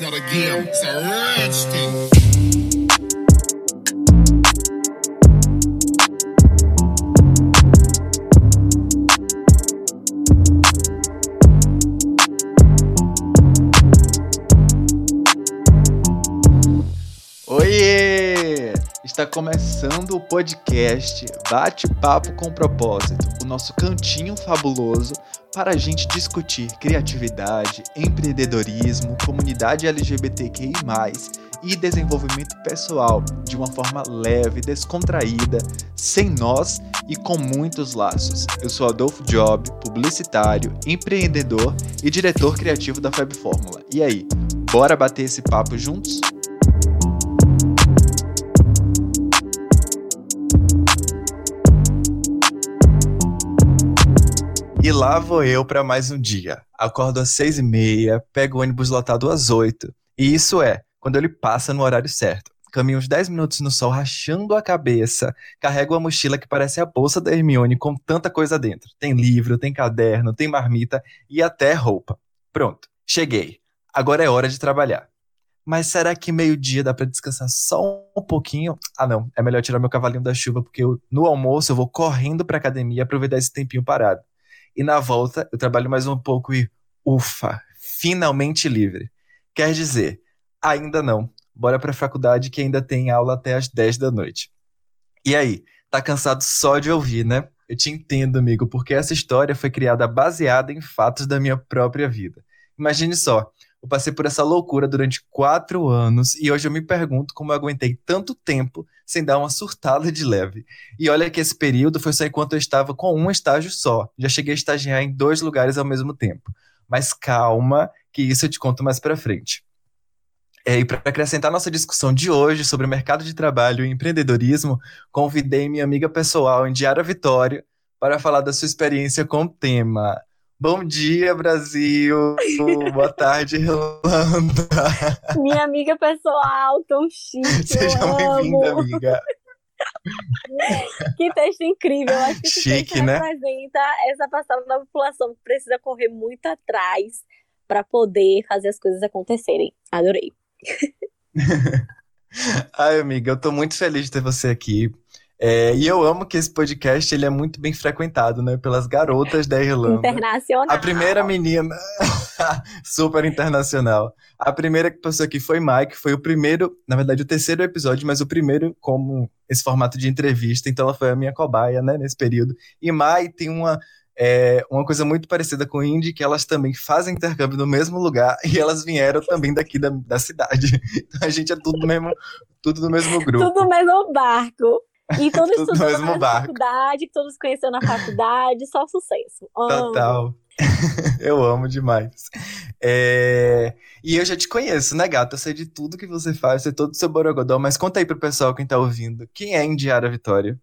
It's not a game, it's a thing. Está começando o podcast Bate-Papo com Propósito, o nosso cantinho fabuloso para a gente discutir criatividade, empreendedorismo, comunidade LGBTQI, e desenvolvimento pessoal de uma forma leve, descontraída, sem nós e com muitos laços. Eu sou Adolfo Job, publicitário, empreendedor e diretor criativo da Feb Fórmula. E aí, bora bater esse papo juntos? Lá vou eu para mais um dia. Acordo às seis e meia, pego o ônibus lotado às oito. E isso é, quando ele passa no horário certo. Caminho uns 10 minutos no sol, rachando a cabeça. Carrego uma mochila que parece a bolsa da Hermione com tanta coisa dentro. Tem livro, tem caderno, tem marmita e até roupa. Pronto, cheguei. Agora é hora de trabalhar. Mas será que meio-dia dá para descansar só um pouquinho? Ah, não. É melhor tirar meu cavalinho da chuva, porque eu, no almoço eu vou correndo pra academia aproveitar esse tempinho parado. E na volta eu trabalho mais um pouco e ufa, finalmente livre. Quer dizer, ainda não. Bora pra faculdade que ainda tem aula até às 10 da noite. E aí, tá cansado só de ouvir, né? Eu te entendo, amigo, porque essa história foi criada baseada em fatos da minha própria vida. Imagine só, eu passei por essa loucura durante quatro anos e hoje eu me pergunto como eu aguentei tanto tempo sem dar uma surtada de leve. E olha que esse período foi só enquanto eu estava com um estágio só. Já cheguei a estagiar em dois lugares ao mesmo tempo. Mas calma, que isso eu te conto mais pra frente. É, e para acrescentar nossa discussão de hoje sobre o mercado de trabalho e empreendedorismo, convidei minha amiga pessoal, Indiara Vitória, para falar da sua experiência com o tema. Bom dia, Brasil! Boa tarde, Irlanda! Minha amiga pessoal, tão chique. Seja bem-vinda, amiga. Que texto incrível. Eu acho que Chique, texto né? representa essa parcela da população que precisa correr muito atrás para poder fazer as coisas acontecerem. Adorei. Ai, amiga, eu tô muito feliz de ter você aqui. É, e eu amo que esse podcast ele é muito bem frequentado, né? Pelas garotas da Irlanda. Internacional. A primeira menina, super internacional. A primeira que passou aqui foi Mike, foi o primeiro, na verdade, o terceiro episódio, mas o primeiro como esse formato de entrevista, então ela foi a minha cobaia, né, nesse período. E Mai tem uma, é, uma coisa muito parecida com Indy, que elas também fazem intercâmbio no mesmo lugar e elas vieram também daqui da, da cidade. Então a gente é tudo, mesmo, tudo do mesmo grupo. Tudo no mesmo barco. E todos estudando na barco. faculdade, que todos conheceram na faculdade, só sucesso. Amo. Total. Eu amo demais. É, E eu já te conheço, né, gata? Eu sei de tudo que você faz, sei todo o seu borogodó, mas conta aí pro pessoal quem tá ouvindo. Quem é Indiara Vitória?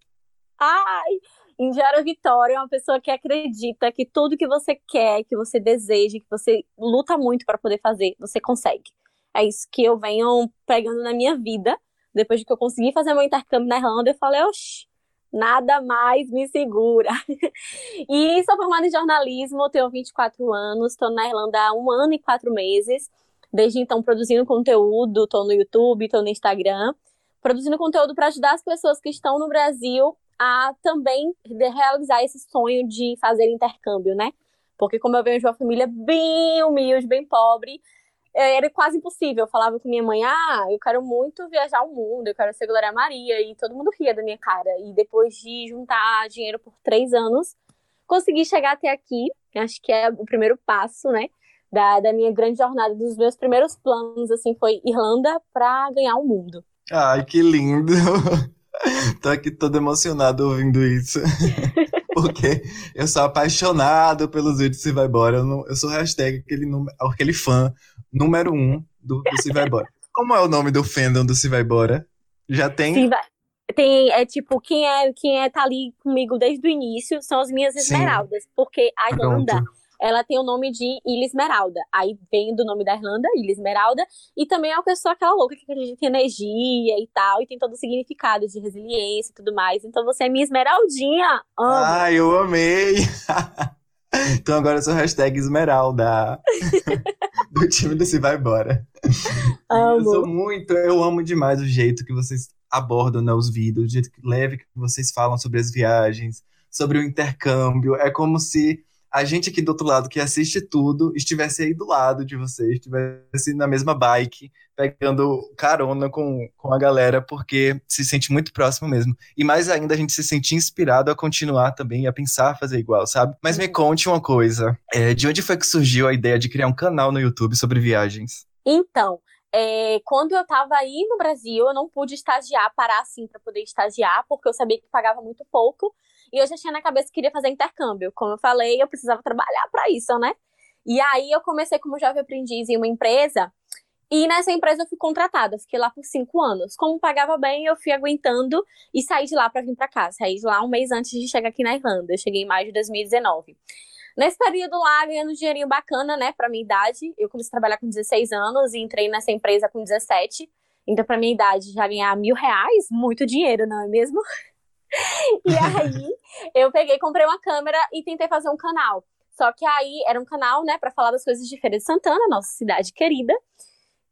Ai, Indiara Vitória é uma pessoa que acredita que tudo que você quer, que você deseja, que você luta muito para poder fazer, você consegue. É isso que eu venho pegando na minha vida. Depois de que eu consegui fazer meu intercâmbio na Irlanda, eu falei, oxi, nada mais me segura. E sou formada em jornalismo, tenho 24 anos, estou na Irlanda há um ano e quatro meses. Desde então, produzindo conteúdo, estou no YouTube, estou no Instagram, produzindo conteúdo para ajudar as pessoas que estão no Brasil a também realizar esse sonho de fazer intercâmbio, né? Porque como eu venho de uma família bem humilde, bem pobre, era quase impossível. Eu falava com minha mãe, ah, eu quero muito viajar o mundo, eu quero ser Glória Maria, e todo mundo ria da minha cara. E depois de juntar dinheiro por três anos, consegui chegar até aqui. Acho que é o primeiro passo, né? Da, da minha grande jornada, dos meus primeiros planos, assim, foi Irlanda para ganhar o mundo. Ai, que lindo! Tô aqui todo emocionado ouvindo isso. Porque eu sou apaixonado pelos vídeos Se Vai Embora. Eu, não- eu sou hashtag aquele, aquele fã número um do, do Se Vai Embora. Como é o nome do fandom do Se Vai Embora? Já tem? Sim, vai- tem, é tipo, quem é, quem é tá ali comigo desde o início são as minhas Sim. esmeraldas, porque a Irlanda, Pronto. ela tem o nome de Ilha Esmeralda. Aí vem do nome da Irlanda, Ilha Esmeralda, e também é uma pessoa aquela louca que acredita em energia e tal, e tem todo o significado de resiliência e tudo mais. Então você é minha esmeraldinha. Amo. Ai, eu amei! Então agora eu sou hashtag Esmeralda do time do Se Vai Embora. amo. Eu sou muito, eu amo demais o jeito que vocês abordam né, os vídeos, o jeito leve que vocês falam sobre as viagens, sobre o intercâmbio. É como se a gente aqui do outro lado que assiste tudo estivesse aí do lado de vocês, estivesse na mesma bike, pegando carona com, com a galera, porque se sente muito próximo mesmo. E mais ainda, a gente se sente inspirado a continuar também, a pensar, a fazer igual, sabe? Mas me conte uma coisa: é, de onde foi que surgiu a ideia de criar um canal no YouTube sobre viagens? Então, é, quando eu estava aí no Brasil, eu não pude estagiar, parar assim para poder estagiar, porque eu sabia que pagava muito pouco. E eu já tinha na cabeça que queria fazer intercâmbio. Como eu falei, eu precisava trabalhar para isso, né? E aí eu comecei como jovem aprendiz em uma empresa. E nessa empresa eu fui contratada, fiquei lá por cinco anos. Como pagava bem, eu fui aguentando e saí de lá para vir para cá. Saí de lá um mês antes de chegar aqui na Irlanda. Eu cheguei em maio de 2019. Nesse período lá, ganhando um dinheirinho bacana, né, pra minha idade. Eu comecei a trabalhar com 16 anos e entrei nessa empresa com 17. Então, pra minha idade, já ganhar mil reais, muito dinheiro, não é mesmo? e aí, eu peguei, comprei uma câmera e tentei fazer um canal. Só que aí era um canal, né, para falar das coisas de Feira de Santana, nossa cidade querida.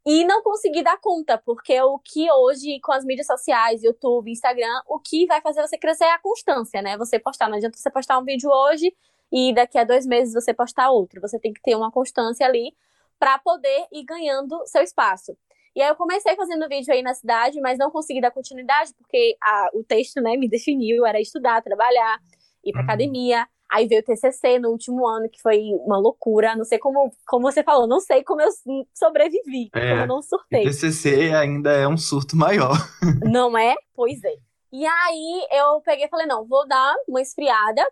E não consegui dar conta, porque o que hoje, com as mídias sociais, YouTube, Instagram, o que vai fazer você crescer é a constância, né? Você postar. Não adianta você postar um vídeo hoje e daqui a dois meses você postar outro. Você tem que ter uma constância ali para poder ir ganhando seu espaço. E aí eu comecei fazendo vídeo aí na cidade, mas não consegui dar continuidade, porque a, o texto, né, me definiu, era estudar, trabalhar, ir pra uhum. academia. Aí veio o TCC no último ano, que foi uma loucura. Não sei como, como você falou, não sei como eu sobrevivi, é, como eu não surtei. O TCC ainda é um surto maior. Não é? Pois é. E aí eu peguei e falei, não, vou dar uma esfriada.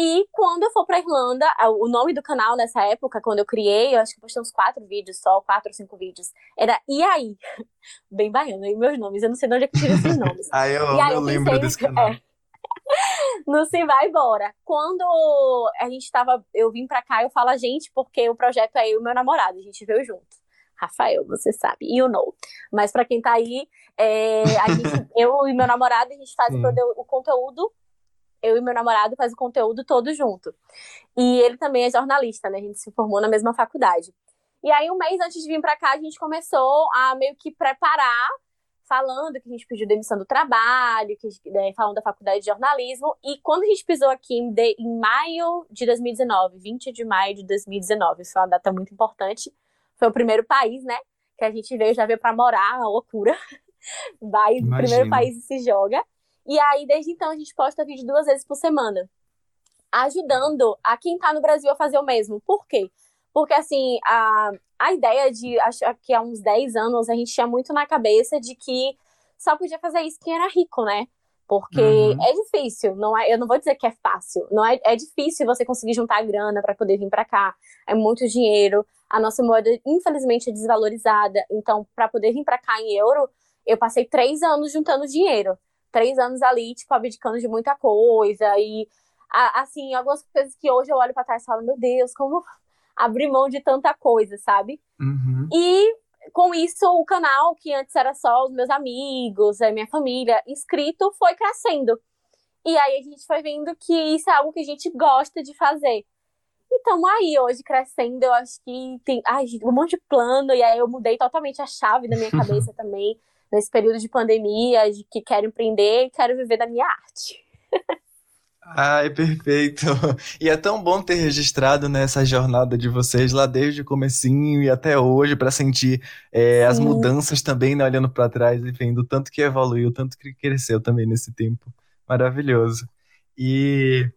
E quando eu for pra Irlanda, o nome do canal nessa época, quando eu criei, eu acho que postei uns quatro vídeos só, quatro ou cinco vídeos, era E aí? Bem baiano, e meus nomes, eu não sei de onde é que tira esses nomes. ah, eu, e aí, eu, eu lembro pensei, desse canal. É, no Se Vai Embora. Quando a gente tava, eu vim pra cá, eu falo a gente, porque o projeto é eu e meu namorado, a gente veio junto. Rafael, você sabe, you know. Mas para quem tá aí, é, gente, eu e meu namorado, a gente faz o, o conteúdo eu e meu namorado faz o conteúdo todo junto. E ele também é jornalista, né? A gente se formou na mesma faculdade. E aí, um mês antes de vir para cá, a gente começou a meio que preparar, falando que a gente pediu demissão do trabalho, que, né, falando da faculdade de jornalismo. E quando a gente pisou aqui em, de, em maio de 2019, 20 de maio de 2019, isso é uma data muito importante, foi o primeiro país, né? Que a gente veio, já veio para morar, uma loucura. Vai, Imagina. primeiro país e se joga. E aí, desde então, a gente posta vídeo duas vezes por semana, ajudando a quem tá no Brasil a fazer o mesmo. Por quê? Porque, assim, a, a ideia de, acho que há uns 10 anos, a gente tinha muito na cabeça de que só podia fazer isso quem era rico, né? Porque uhum. é difícil, não é, eu não vou dizer que é fácil, não é, é difícil você conseguir juntar grana para poder vir para cá. É muito dinheiro. A nossa moeda, infelizmente, é desvalorizada. Então, para poder vir para cá em euro, eu passei três anos juntando dinheiro três anos ali, tipo, abdicando de muita coisa. E, a, assim, algumas coisas que hoje eu olho pra trás e falo, meu Deus, como abrir mão de tanta coisa, sabe? Uhum. E com isso, o canal, que antes era só os meus amigos, a minha família, inscrito, foi crescendo. E aí a gente foi vendo que isso é algo que a gente gosta de fazer. E estamos aí hoje crescendo, eu acho que tem ai, um monte de plano, e aí eu mudei totalmente a chave da minha cabeça também nesse período de pandemia, de que quero empreender e quero viver da minha arte. Ai, perfeito. E é tão bom ter registrado nessa jornada de vocês lá desde o comecinho e até hoje para sentir é, as mudanças também, né, olhando para trás e vendo o tanto que evoluiu, tanto que cresceu também nesse tempo. Maravilhoso. E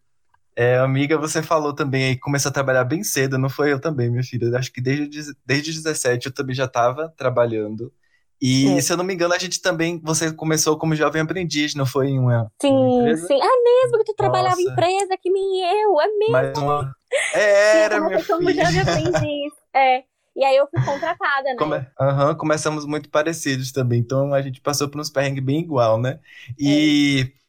é, amiga, você falou também aí que começou a trabalhar bem cedo, não foi eu também, minha filha? Acho que desde, desde 17 eu também já estava trabalhando. E, é. se eu não me engano, a gente também, você começou como jovem aprendiz, não foi em uma Sim, uma sim. É mesmo que tu trabalhava em empresa, que nem eu, é mesmo. Mais uma... É, era, sim, minha como filha. jovem aprendiz, é. E aí eu fui contratada, né? Come... Uhum, começamos muito parecidos também, então a gente passou por uns perrengues bem igual, né? E... É.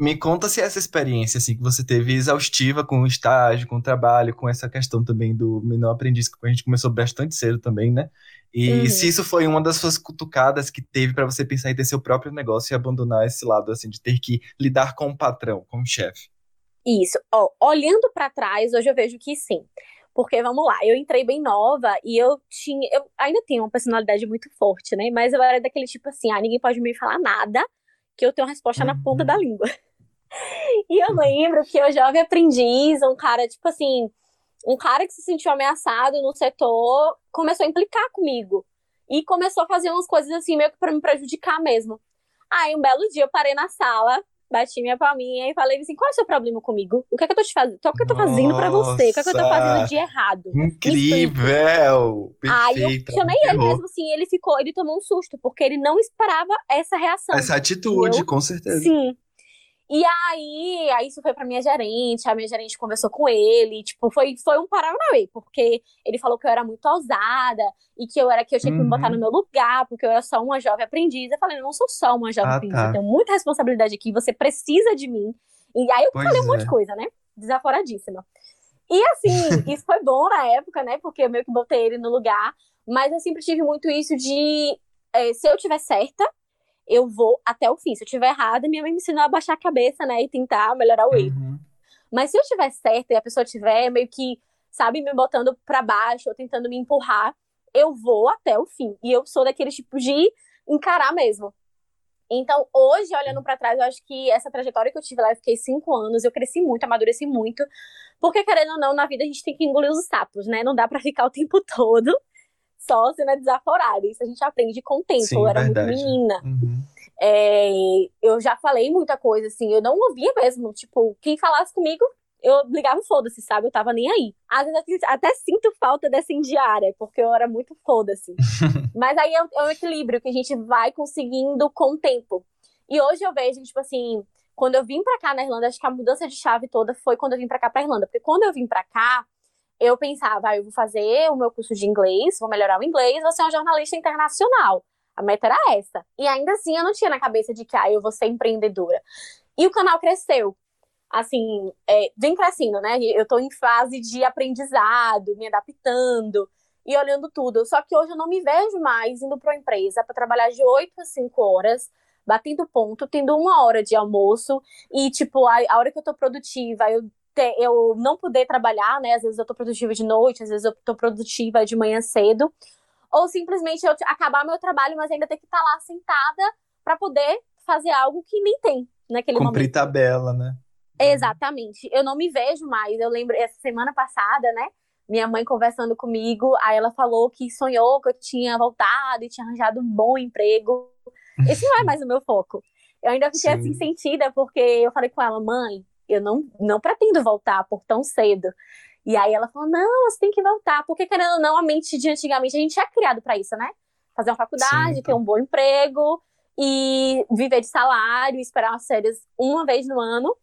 Me conta se essa experiência assim que você teve exaustiva com o estágio, com o trabalho, com essa questão também do menor aprendiz, que a gente começou bastante cedo também, né? E uhum. se isso foi uma das suas cutucadas que teve para você pensar em ter seu próprio negócio e abandonar esse lado assim de ter que lidar com o patrão, com o chefe. Isso. Olhando para trás, hoje eu vejo que sim. Porque, vamos lá, eu entrei bem nova e eu tinha. Eu ainda tenho uma personalidade muito forte, né? Mas eu era daquele tipo assim: ah, ninguém pode me falar nada, que eu tenho uma resposta na ponta da Uhum. língua. E eu lembro que eu jovem aprendiz, um cara, tipo assim, um cara que se sentiu ameaçado no setor, começou a implicar comigo. E começou a fazer umas coisas assim, meio que pra me prejudicar mesmo. Aí, um belo dia, eu parei na sala, bati minha palminha e falei assim: qual é o seu problema comigo? O que é que eu tô te fazendo? O que é que eu tô fazendo pra você? O que é que eu tô fazendo de errado? Incrível! Aí eu Perfeito. chamei ele mesmo assim, ele ficou, ele tomou um susto, porque ele não esperava essa reação. Essa atitude, Eu- com certeza. Sim. E aí, aí isso foi pra minha gerente, a minha gerente conversou com ele, tipo, foi, foi um paranauê, porque ele falou que eu era muito ousada e que eu era que eu tinha que me botar Uhum. no meu lugar, porque eu era só uma jovem aprendiz. Eu falei, eu não sou só uma jovem Ah, aprendiz, tá. eu tenho muita responsabilidade aqui, você precisa de mim. E aí eu Pois falei um monte é. de coisa, né? Desaforadíssima. E assim, isso foi bom na época, né? Porque eu meio que botei ele no lugar. Mas eu sempre tive muito isso de eh, se eu tiver certa, eu vou até o fim. Se eu tiver errada, minha mãe me ensinou a baixar a cabeça, né? E tentar melhorar o erro. Uhum. Mas se eu tiver certa e a pessoa tiver meio que, sabe, me botando pra baixo ou tentando me empurrar, eu vou até o fim. E eu sou daquele tipo de encarar mesmo. Então, hoje, olhando pra trás, eu acho que essa trajetória que eu tive lá, eu fiquei cinco anos, eu cresci muito, amadureci muito. Porque, querendo ou não, na vida a gente tem que engolir os sapos, né? Não dá pra ficar o tempo todo só sendo desaforada. Isso a gente aprende com o tempo. Sim, eu era verdade. muito menina. Uhum. É, eu já falei muita coisa, assim, eu não ouvia mesmo. Tipo, quem falasse comigo, eu ligava foda-se, sabe? Eu tava nem aí. Às vezes até sinto falta dessa indiária, porque eu era muito foda-se. Mas aí é, é um equilíbrio que a gente vai conseguindo com o tempo. E hoje eu vejo, tipo assim, quando eu vim pra cá na Irlanda, acho que a mudança de chave toda foi quando eu vim pra cá pra Irlanda. Porque quando eu vim pra cá, eu pensava, ah, eu vou fazer o meu curso de inglês, vou melhorar o inglês, vou ser uma jornalista internacional. A meta era essa. E ainda assim, eu não tinha na cabeça de que, ah, eu vou ser empreendedora. E o canal cresceu. Assim, é, vem crescendo, né? Eu tô em fase de aprendizado, me adaptando e olhando tudo. Só que hoje eu não me vejo mais indo para uma empresa para trabalhar de 8 a 5 horas, batendo ponto, tendo uma hora de almoço e, tipo, a, a hora que eu tô produtiva, eu, te, eu não poder trabalhar, né? Às vezes eu tô produtiva de noite, às vezes eu tô produtiva de manhã cedo. Ou simplesmente eu acabar meu trabalho, mas ainda ter que estar lá sentada para poder fazer algo que nem tem naquele Cumprir momento. tabela, né? Exatamente. Eu não me vejo mais. Eu lembro, essa semana passada, né? Minha mãe conversando comigo, aí ela falou que sonhou que eu tinha voltado e tinha arranjado um bom emprego. Esse não é mais o meu foco. Eu ainda fiquei Sim. assim sentida, porque eu falei com ela, mãe, eu não, não pretendo voltar por tão cedo. E aí ela falou, não, você tem que voltar, porque querendo ou não, a mente de antigamente, a gente é criado para isso, né? Fazer uma faculdade, Sim, ter um bom emprego e viver de salário, esperar umas férias uma vez no ano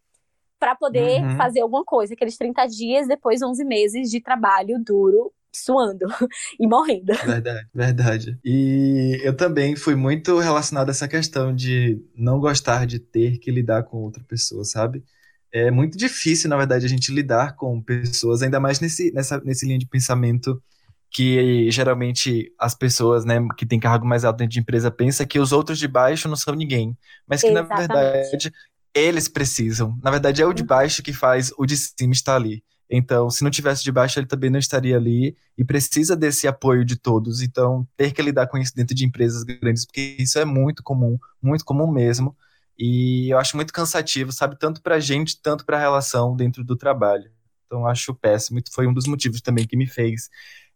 para poder Uhum. fazer alguma coisa. Aqueles 30 dias, depois 11 meses de trabalho duro, suando e morrendo. Verdade, verdade. E eu também fui muito relacionado a essa questão de não gostar de ter que lidar com outra pessoa, sabe? É muito difícil, na verdade, a gente lidar com pessoas, ainda mais nesse, nessa, nesse linha de pensamento que geralmente as pessoas, né, que têm cargo mais alto dentro de empresa pensam que os outros de baixo não são ninguém, mas que na Exatamente. verdade eles precisam. Na verdade é o de baixo que faz o de cima estar ali. Então, se não tivesse de baixo, ele também não estaria ali e precisa desse apoio de todos. Então, ter que lidar com isso dentro de empresas grandes, porque isso é muito comum, muito comum mesmo. E eu acho muito cansativo, sabe? Tanto pra gente, tanto pra relação dentro do trabalho. Então, eu acho péssimo. E foi um dos motivos também que me fez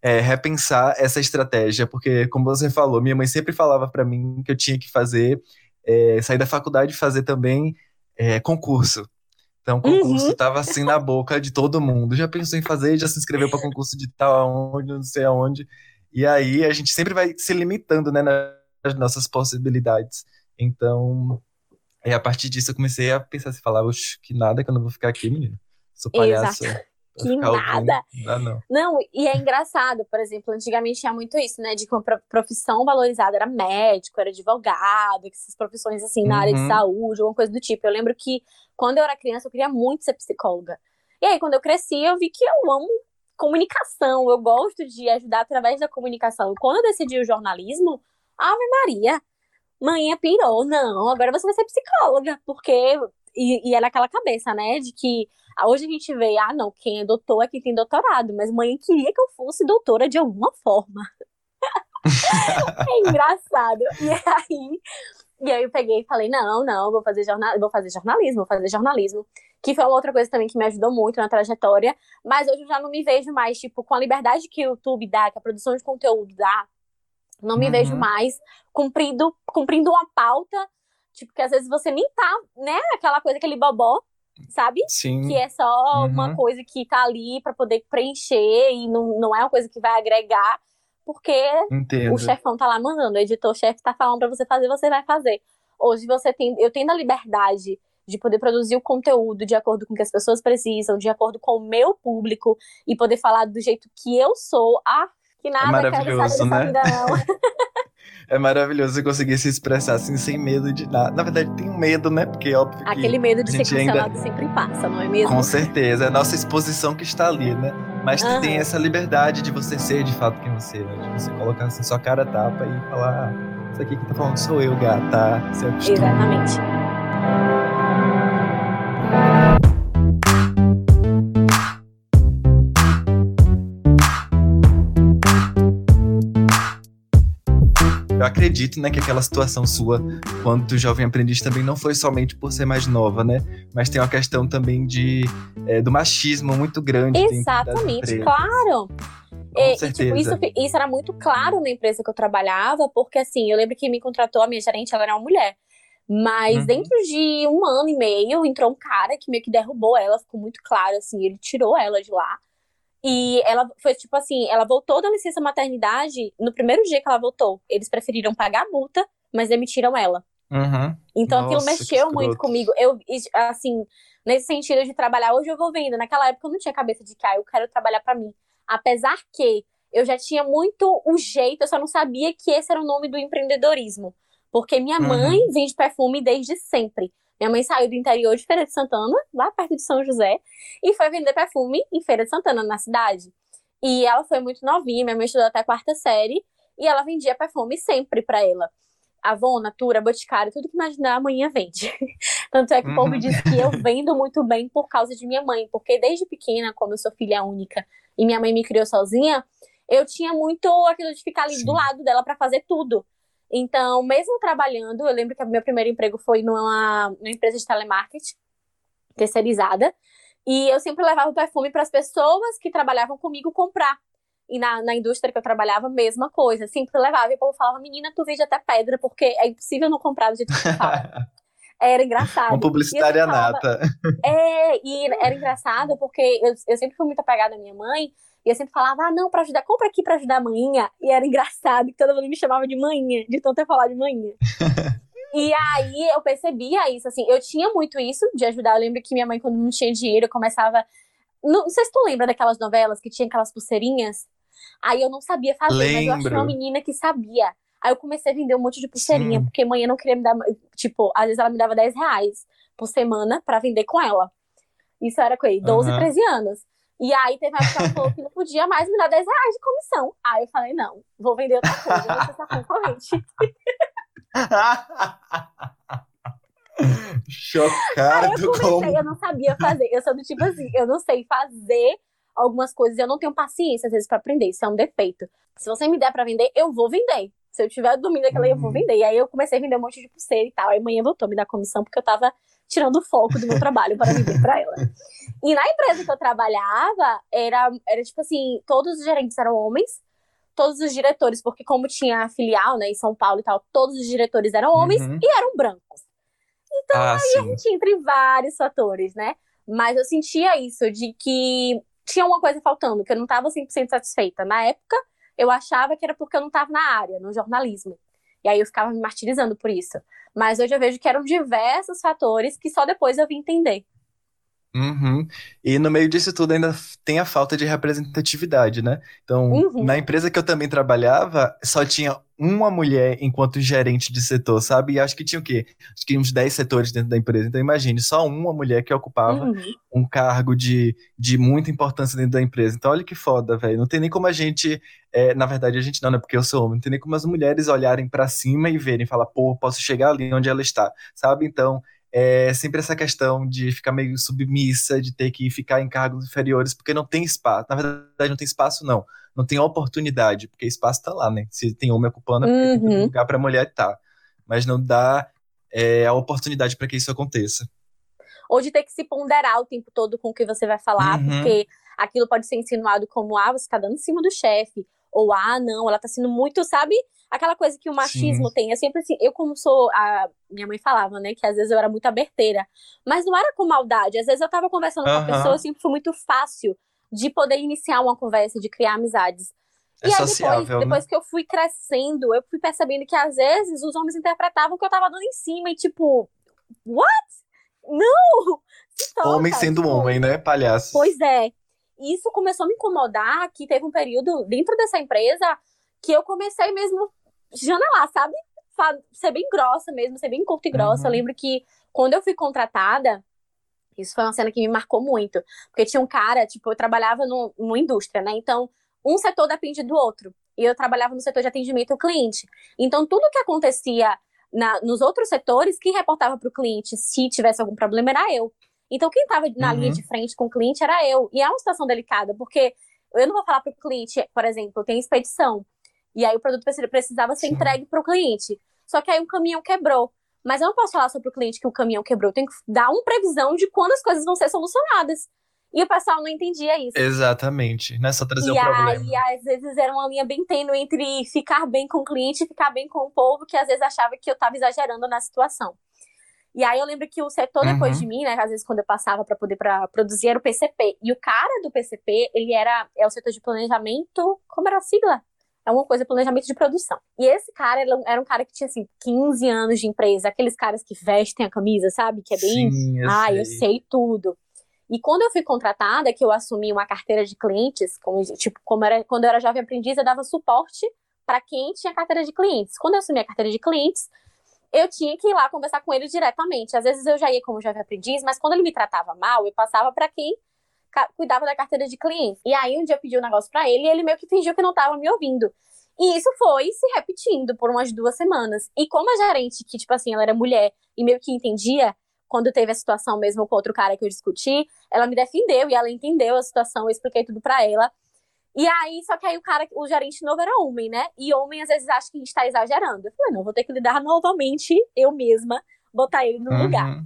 é, repensar essa estratégia, porque, como você falou, minha mãe sempre falava pra mim que eu tinha que fazer, é, sair da faculdade e fazer também é, concurso. Então, o concurso Uhum. tava assim na boca de todo mundo. Já pensou em fazer, já se inscreveu para concurso de tal aonde, não sei aonde. E aí a gente sempre vai se limitando, né, nas nossas possibilidades. Então, é, a partir disso eu comecei a pensar assim, falar, oxe, que nada que eu não vou ficar aqui, menino. Sou palhaço. Exato. Que nada. Não dá, não. Não, e é engraçado, por exemplo, antigamente tinha muito isso, né? De que uma pro- profissão valorizada era médico, era advogado, essas profissões assim na área de Uhum. saúde, alguma coisa do tipo. Eu lembro que quando eu era criança eu queria muito ser psicóloga. E aí, quando eu cresci, eu vi que eu amo comunicação, eu gosto de ajudar através da comunicação. E quando eu decidi o jornalismo, Ave Maria, manhã pirou, não, agora você vai ser psicóloga, porque. E, e era aquela cabeça, né? De que Hoje a gente vê, ah, não, quem é doutor é quem tem doutorado, mas mãe queria que eu fosse doutora de alguma forma. é engraçado. E aí, e aí eu peguei e falei, não, não, vou fazer, jornal, vou fazer jornalismo, vou fazer jornalismo. Que foi uma outra coisa também que me ajudou muito na trajetória. Mas hoje eu já não me vejo mais, tipo, com a liberdade que o YouTube dá, que a produção de conteúdo dá. Não me uhum. vejo mais cumprindo, cumprindo uma pauta, tipo, que às vezes você nem tá, né? Aquela coisa, aquele bobó, sabe? Sim. Que é só uhum. uma coisa que tá ali para poder preencher e não, não é uma coisa que vai agregar porque Entendo. o chefão tá lá mandando, o editor-chefe tá falando para você fazer, você vai fazer. Hoje você tem, eu tenho a liberdade de poder produzir o conteúdo de acordo com o que as pessoas precisam, de acordo com o meu público e poder falar do jeito que eu sou. Ah, que nada, é maravilhoso, né? Vida, é maravilhoso você conseguir se expressar assim sem medo de nada. Na verdade, tem um medo, né? Porque óbvio Aquele medo de ser cancelado ainda... sempre passa, não é mesmo? Com certeza, é a nossa exposição que está ali, né? Mas uhum. tem essa liberdade de você ser de fato quem você é, né? De você colocar assim sua cara tapa e falar, ah, isso aqui que tá falando sou eu, gata. Se Exatamente. Acredito, né, que aquela situação sua quando jovem aprendiz também não foi somente por ser mais nova, né? Mas tem uma questão também de é, do machismo muito grande. Exatamente, claro. E, certeza. E, tipo, isso, isso era muito claro na empresa que eu trabalhava, porque assim, eu lembro que me contratou, a minha gerente, ela era uma mulher. Mas uhum. dentro de um ano e meio, entrou um cara que meio que derrubou ela, ficou muito claro, assim, ele tirou ela de lá. E ela foi tipo assim, ela voltou da licença maternidade no primeiro dia que ela voltou. Eles preferiram pagar a multa, mas demitiram ela. Uhum. Então Nossa, aquilo mexeu muito comigo. Eu, assim, nesse sentido de trabalhar, hoje eu vou vendo. Naquela época eu não tinha cabeça de que, ah, eu quero trabalhar para mim. Apesar que eu já tinha muito o jeito, eu só não sabia que esse era o nome do empreendedorismo. Porque minha uhum. mãe vende perfume desde sempre. Minha mãe saiu do interior de Feira de Santana, lá perto de São José, e foi vender perfume em Feira de Santana, na cidade. E ela foi muito novinha, minha mãe estudou até a quarta série, e ela vendia perfume sempre para ela. Avon, Natura, Boticário, tudo que imaginar, a manhã vende. Tanto é que o povo uhum. diz que eu vendo muito bem por causa de minha mãe, porque desde pequena, como eu sou filha única e minha mãe me criou sozinha, eu tinha muito aquilo de ficar ali Sim. do lado dela para fazer tudo. Então, mesmo trabalhando, eu lembro que o meu primeiro emprego foi numa, numa empresa de telemarketing terceirizada. E eu sempre levava o perfume para as pessoas que trabalhavam comigo comprar. E na, na indústria que eu trabalhava, mesma coisa. Sempre levava. E o povo falava, menina, tu vende até pedra, porque é impossível não comprar do jeito que tu fala. Era engraçado. Uma publicitária nata. É, e era engraçado porque eu, eu sempre fui muito apegada à minha mãe. E eu sempre falava, ah, não, para ajudar, compra aqui para ajudar a manhinha. E era engraçado que todo mundo me chamava de manhinha, de tanto eu falar de manhinha. e aí eu percebia isso, assim, eu tinha muito isso de ajudar. Eu lembro que minha mãe, quando não tinha dinheiro, eu começava. Não, não sei se tu lembra daquelas novelas que tinha aquelas pulseirinhas. Aí eu não sabia fazer, Lembro. mas eu achei uma menina que sabia. Aí eu comecei a vender um monte de pulseirinha, Sim. porque mãe não queria me dar. Tipo, às vezes ela me dava 10 reais por semana para vender com ela. Isso era com ele, 12, uhum. 13 anos. E aí teve uma época que falou que não podia mais me dar 10 reais de comissão. Aí eu falei, não, vou vender outra coisa, vou ser concorrente. Chocado aí eu comecei, eu não sabia fazer. Eu sou do tipo assim, eu não sei fazer algumas coisas, eu não tenho paciência às vezes para aprender, isso é um defeito. Se você me der para vender, eu vou vender. Se eu tiver dormindo aquela, uhum. eu vou uhum. vender. E aí eu comecei a vender um monte de pulseira e tal. Aí amanhã voltou me dar comissão porque eu tava tirando o foco do meu trabalho para vender para ela. E na empresa que eu trabalhava, era, era tipo assim, todos os gerentes eram homens, todos os diretores, porque como tinha filial, né, em São Paulo e tal, todos os diretores eram homens uhum. e eram brancos. Então ah, aí sim. a gente entre vários fatores, né? Mas eu sentia isso, de que tinha uma coisa faltando, que eu não estava 100% satisfeita. Na época, eu achava que era porque eu não estava na área, no jornalismo. E aí eu ficava me martirizando por isso. Mas hoje eu vejo que eram diversos fatores que só depois eu vim entender. Uhum. E no meio disso tudo ainda tem a falta de representatividade, né? Então, uhum. na empresa que eu também trabalhava, só tinha uma mulher enquanto gerente de setor, sabe? E acho que tinha o quê? Acho que uns 10 setores dentro da empresa. Então, imagine, só uma mulher que ocupava uhum. um cargo de, de muita importância dentro da empresa. Então, olha que foda, velho. Não tem nem como a gente. É, na verdade, a gente não, né? Porque eu sou homem. Não tem nem como as mulheres olharem para cima e verem, falar, pô, posso chegar ali onde ela está, sabe? Então, é sempre essa questão de ficar meio submissa, de ter que ficar em cargos inferiores, porque não tem espaço. Na verdade, não tem espaço, não. Não tem oportunidade, porque espaço está lá, né? Se tem homem ocupando, é uhum. tem lugar para mulher. Tá. Mas não dá é, a oportunidade para que isso aconteça. Ou de ter que se ponderar o tempo todo com o que você vai falar, uhum. porque aquilo pode ser insinuado como, ah, você está dando em cima do chefe, ou ah, não, ela está sendo muito, sabe? aquela coisa que o machismo Sim. tem. Eu sempre assim, eu como sou a minha mãe falava, né, que às vezes eu era muito aberteira, mas não era com maldade. Às vezes eu tava conversando com a pessoa, sempre foi muito fácil de poder iniciar uma conversa, de criar amizades. É e aí depois, né? depois que eu fui crescendo, eu fui percebendo que às vezes os homens interpretavam que eu tava dando em cima e tipo, what? Não! homem sendo tipo, homem, né, palhaço? Pois é. Isso começou a me incomodar, que teve um período dentro dessa empresa que eu comecei mesmo janelar, sabe? Ser bem grossa mesmo, ser bem curta e grossa. Uhum. Eu lembro que quando eu fui contratada, isso foi uma cena que me marcou muito. Porque tinha um cara, tipo, eu trabalhava no, numa indústria, né? Então, um setor depende do outro. E eu trabalhava no setor de atendimento ao cliente. Então, tudo que acontecia na, nos outros setores, quem reportava para o cliente se tivesse algum problema era eu. Então, quem estava na uhum. linha de frente com o cliente era eu. E é uma situação delicada, porque eu não vou falar para o cliente, por exemplo, tem expedição. E aí o produto precisava ser Sim. entregue para o cliente. Só que aí o caminhão quebrou. Mas eu não posso falar sobre o cliente que o caminhão quebrou. Eu tenho que dar uma previsão de quando as coisas vão ser solucionadas. E o pessoal não entendia isso. Exatamente. Não é só trazer e o problema. E às vezes era uma linha bem tênue entre ficar bem com o cliente e ficar bem com o povo, que às vezes achava que eu estava exagerando na situação. E aí eu lembro que o setor depois uhum. de mim, né, às vezes quando eu passava para poder pra produzir era o PCP. E o cara do PCP, ele era é o setor de planejamento, como era a sigla? é uma coisa planejamento de produção. E esse cara era um cara que tinha assim 15 anos de empresa, aqueles caras que vestem a camisa, sabe? Que é bem, Sim, eu ah, sei. eu sei tudo. E quando eu fui contratada, que eu assumi uma carteira de clientes, como, tipo, como era, quando eu era jovem aprendiz, eu dava suporte para quem tinha carteira de clientes. Quando eu assumi a carteira de clientes, eu tinha que ir lá conversar com ele diretamente. Às vezes eu já ia como jovem aprendiz, mas quando ele me tratava mal, eu passava para quem cuidava da carteira de clientes. E aí um dia eu pedi um negócio para ele e ele meio que fingiu que não tava me ouvindo. E isso foi se repetindo por umas duas semanas. E como a gerente, que, tipo assim, ela era mulher e meio que entendia, quando teve a situação mesmo com outro cara que eu discuti, ela me defendeu e ela entendeu a situação, eu expliquei tudo para ela. E aí, só que aí o cara, o gerente novo era homem, né? E homem às vezes acha que a gente tá exagerando. Eu falei, não, vou ter que lidar novamente eu mesma, botar ele no uhum. lugar.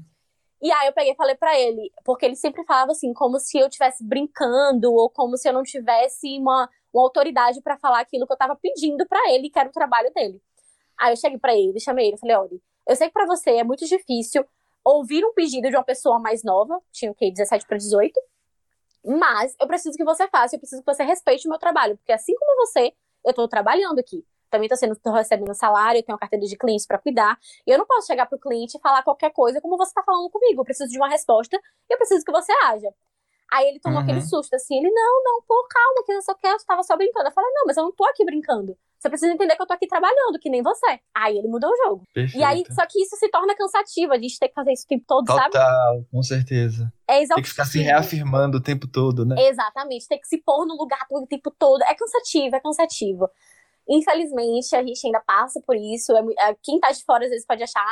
E aí eu peguei e falei para ele, porque ele sempre falava assim, como se eu estivesse brincando, ou como se eu não tivesse uma, uma autoridade para falar aquilo que eu tava pedindo para ele, que era o trabalho dele. Aí eu cheguei para ele, chamei ele, falei, olha, eu sei que para você é muito difícil ouvir um pedido de uma pessoa mais nova, tinha o quê, 17 para 18, mas eu preciso que você faça, eu preciso que você respeite o meu trabalho, porque assim como você, eu tô trabalhando aqui também tô, sendo, tô recebendo salário, tenho uma carteira de clientes para cuidar. E eu não posso chegar pro cliente e falar qualquer coisa como você tá falando comigo. Eu preciso de uma resposta e eu preciso que você haja. Aí ele tomou uhum. aquele susto, assim, ele, não, não, pô, calma, que não sei o que, eu tava só brincando. Eu falei, não, mas eu não tô aqui brincando. Você precisa entender que eu tô aqui trabalhando, que nem você. Aí ele mudou o jogo. Perfeito. E aí, só que isso se torna cansativo, a gente tem que fazer isso o tempo todo, Total, sabe? Total, com certeza. É exaustivo. Tem que ficar se reafirmando o tempo todo, né? Exatamente, tem que se pôr no lugar o tempo todo. É cansativo, é cansativo. Infelizmente, a gente ainda passa por isso. É, é, quem tá de fora às vezes pode achar,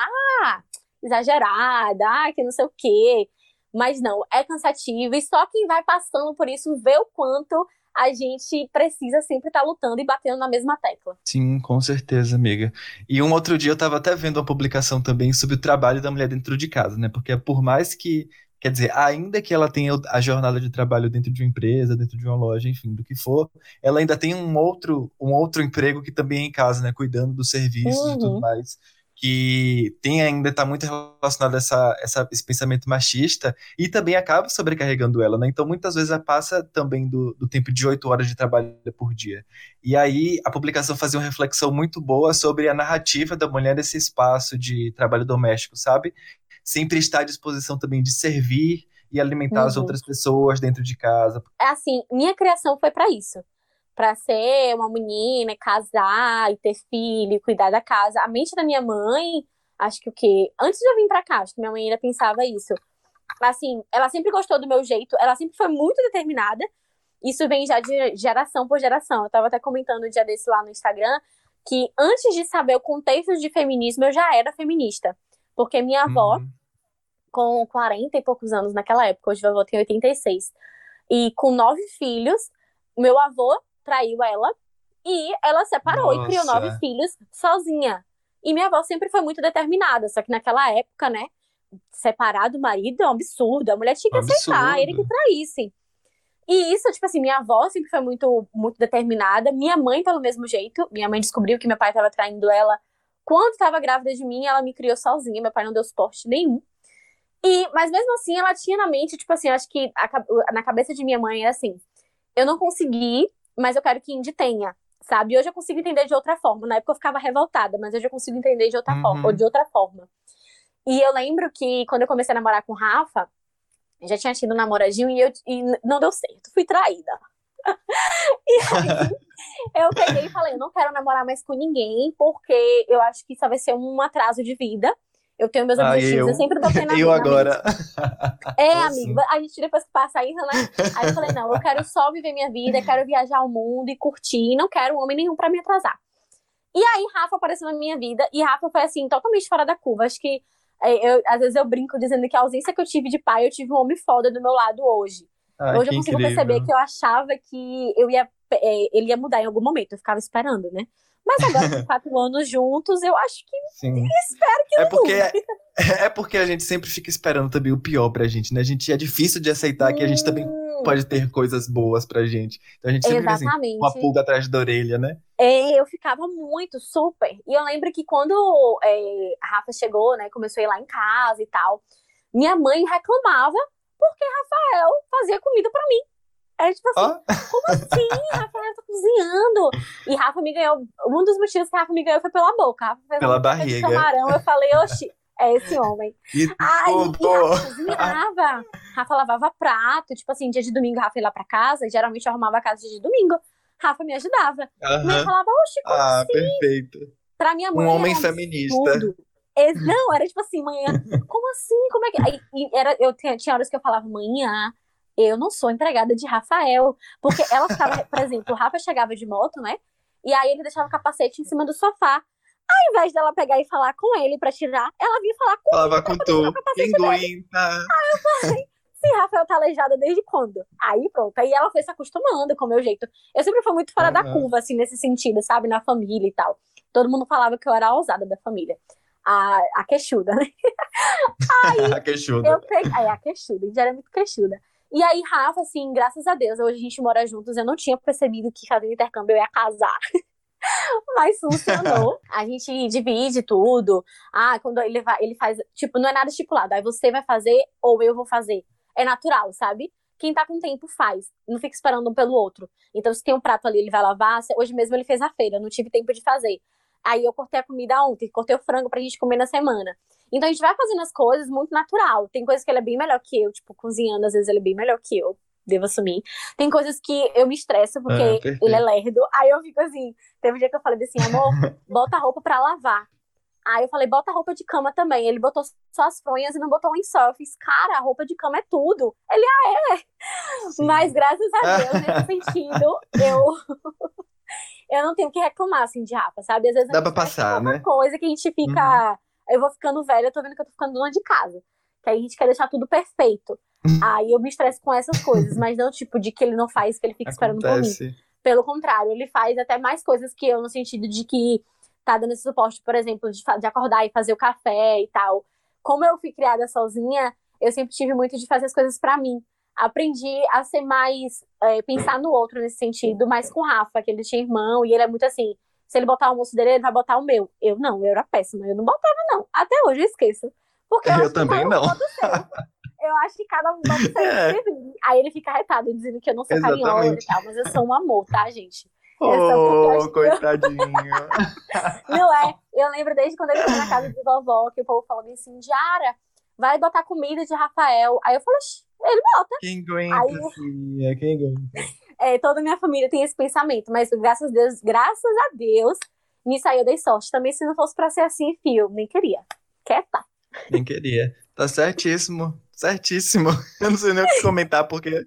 ah, exagerada, ah, que não sei o quê. Mas não, é cansativo. E só quem vai passando por isso vê o quanto a gente precisa sempre estar tá lutando e batendo na mesma tecla. Sim, com certeza, amiga. E um outro dia eu estava até vendo uma publicação também sobre o trabalho da mulher dentro de casa, né? Porque por mais que Quer dizer, ainda que ela tenha a jornada de trabalho dentro de uma empresa, dentro de uma loja, enfim, do que for, ela ainda tem um outro, um outro emprego que também é em casa, né? Cuidando dos serviços uhum. e tudo uhum. mais. Que tem ainda está muito relacionado a essa, essa, esse pensamento machista e também acaba sobrecarregando ela, né? Então, muitas vezes ela passa também do, do tempo de oito horas de trabalho por dia. E aí, a publicação fazia uma reflexão muito boa sobre a narrativa da mulher nesse espaço de trabalho doméstico, sabe? sempre estar à disposição também de servir e alimentar uhum. as outras pessoas dentro de casa. É assim, minha criação foi para isso. Para ser uma menina, casar e ter filho, cuidar da casa. A mente da minha mãe, acho que o quê? Antes de eu vir para cá, acho que minha mãe ainda pensava isso. Assim, ela sempre gostou do meu jeito, ela sempre foi muito determinada. Isso vem já de geração por geração. Eu tava até comentando um dia desse lá no Instagram que antes de saber o contexto de feminismo, eu já era feminista. Porque minha avó, uhum. com 40 e poucos anos naquela época, hoje meu avô tem 86. E com nove filhos, meu avô traiu ela e ela separou Nossa. e criou nove filhos sozinha. E minha avó sempre foi muito determinada, só que naquela época, né, separar do marido é um absurdo. A mulher tinha que aceitar, Absurdo. ele que traísse. E isso, tipo assim, minha avó sempre foi muito, muito determinada. Minha mãe, pelo mesmo jeito. Minha mãe descobriu que meu pai estava traindo ela quando estava grávida de mim. Ela me criou sozinha. Meu pai não deu suporte nenhum. E, mas mesmo assim, ela tinha na mente, tipo assim, acho que a na cabeça de minha mãe era assim: eu não consegui, mas eu quero que Indy tenha, sabe? Hoje eu consigo entender de outra forma. Na época eu ficava revoltada, mas hoje eu consigo entender de outra Uhum. forma, ou de outra forma. E eu lembro que quando eu comecei a namorar com o Rafa, eu já tinha tido um namoradinho e, eu, e não deu certo, fui traída. e aí eu peguei e falei: eu não quero namorar mais com ninguém, porque eu acho que isso vai ser um atraso de vida. Eu tenho meus Ah, objetivos, eu, eu- sempre botei na Eu na agora. é, Tô amigo, a gente depois que passa isso, né? Aí eu falei, não, eu quero só viver minha vida, quero viajar o mundo e curtir, não quero homem nenhum pra me atrasar. E aí, Rafa apareceu na minha vida, e Rafa foi assim, totalmente fora da curva. Acho que é, eu, às vezes eu brinco dizendo que a ausência que eu tive de pai, eu tive um homem foda do meu lado hoje. Ai, hoje eu consigo incrível. perceber que eu achava que eu ia, é, ele ia mudar em algum momento, eu ficava esperando, né? Mas agora, com quatro anos juntos, eu acho que Sim. espero que É não porque, é porque a gente sempre fica esperando também o pior pra gente, né? A gente é difícil de aceitar que a gente também Hum, pode ter coisas boas pra gente. Então a gente sempre fica assim, Exatamente. com a pulga atrás da orelha, né? É, eu ficava muito, super. E eu lembro que quando é, a Rafa chegou, né, começou a ir lá em casa e tal, minha mãe reclamava porque Rafael fazia comida pra mim. Era tipo assim, Ó, como assim? Rafael tá cozinhando. E Rafa me ganhou, um dos motivos que Rafa me ganhou foi pela boca. Rafa fez Pela sopa de barriga. camarão, eu falei, oxi, é esse homem. e Ai, tudo. e Rafa cozinhava. Rafa lavava prato, tipo assim, dia de domingo Rafa ia lá pra casa, geralmente eu arrumava a casa dia de domingo. Rafa me ajudava. Minha mãe Aham. falava, oxi, como Ah, perfeito. Pra minha mãe Um homem feminista. Ex- Não, era tipo assim, manhã, como assim? Como é que. Aí, e era, eu tinha, tinha horas que eu falava, manhã, eu não sou empregada de Rafael. Porque ela ficava, por exemplo, o Rafa chegava de moto, né? E aí ele deixava o capacete em cima do sofá. Ao invés dela pegar e falar com ele pra tirar, ela vinha falar com Falava com tu. Quem aguenta? se Rafael tá aleijada desde quando? Aí pronto, aí ela foi se acostumando com o meu jeito. Eu sempre fui muito fora da curva, assim, nesse sentido, sabe? Na família e tal. Todo mundo falava que eu era a ousada da família. A, a queixuda, né? A queixuda. Eu peguei. É, a queixuda, já era muito queixuda. E aí, Rafa, assim, graças a Deus, hoje a gente mora juntos. Eu não tinha percebido que fazendo intercâmbio eu ia casar. Mas funcionou. A gente divide tudo. Ah, quando ele vai, ele faz. Tipo, não é nada estipulado. Aí você vai fazer ou eu vou fazer. É natural, sabe? Quem tá com tempo faz. Não fica esperando um pelo outro. Então, se tem um prato ali, ele vai lavar. Hoje mesmo ele fez a feira, não tive tempo de fazer. Aí eu cortei a comida ontem, cortei o frango pra gente comer na semana. Então a gente vai fazendo as coisas muito natural. Tem coisas que ele é bem melhor que eu, tipo, cozinhando, às vezes ele é bem melhor que eu, devo assumir. Tem coisas que eu me estresso porque Ah, ele é lerdo. Aí eu fico assim, teve um dia que eu falei assim, amor, bota a roupa pra lavar. Aí eu falei, bota a roupa de cama também. Ele botou só as fronhas e não botou o lençol. Eu fiz, cara, a roupa de cama é tudo. Ele, ah, é. Sim. Mas graças a Deus, nesse sentido, eu. Eu não tenho o que reclamar, assim, de Rafa, sabe? Às vezes Dá pra passar, né? coisa que a gente fica. Eu vou ficando velha, eu tô vendo que eu tô ficando dona de casa. Que aí a gente quer deixar tudo perfeito. Aí eu me estresso com essas coisas, mas não tipo de que ele não faz, que ele fica esperando por mim. Acontece. Pelo contrário, ele faz até mais coisas que eu, no sentido de que tá dando esse suporte, por exemplo, de, de acordar e fazer o café e tal. Como eu fui criada sozinha, eu sempre tive muito de fazer as coisas pra mim. Aprendi a ser mais, é, pensar no outro nesse sentido, mais com o Rafa, que ele tinha irmão, e ele é muito assim, se ele botar o almoço dele, ele vai botar o meu. Eu não, eu era péssima, eu não botava não. Até hoje eu esqueço. Porque eu, Eu também não. Eu acho que cada um o seu. É. Aí ele fica retado, dizendo que eu não sou carinhosa e tal, mas eu sou um amor, tá, gente? Eu Oh, coitadinho. Não é? Eu lembro desde quando ele foi na casa de vovó, que o povo falou assim, Jara, vai botar comida de Rafael. Aí eu falei, "Oxi, ele bota. Quem aguenta, Aí- filha? Quem aguenta? É, toda a minha família tem esse pensamento, mas graças a Deus, graças a Deus, nisso aí eu dei sorte. Também se não fosse pra ser assim, fio, nem queria. Quieta. Quem queria? Tá certíssimo. Certíssimo. Eu não sei nem o que comentar, porque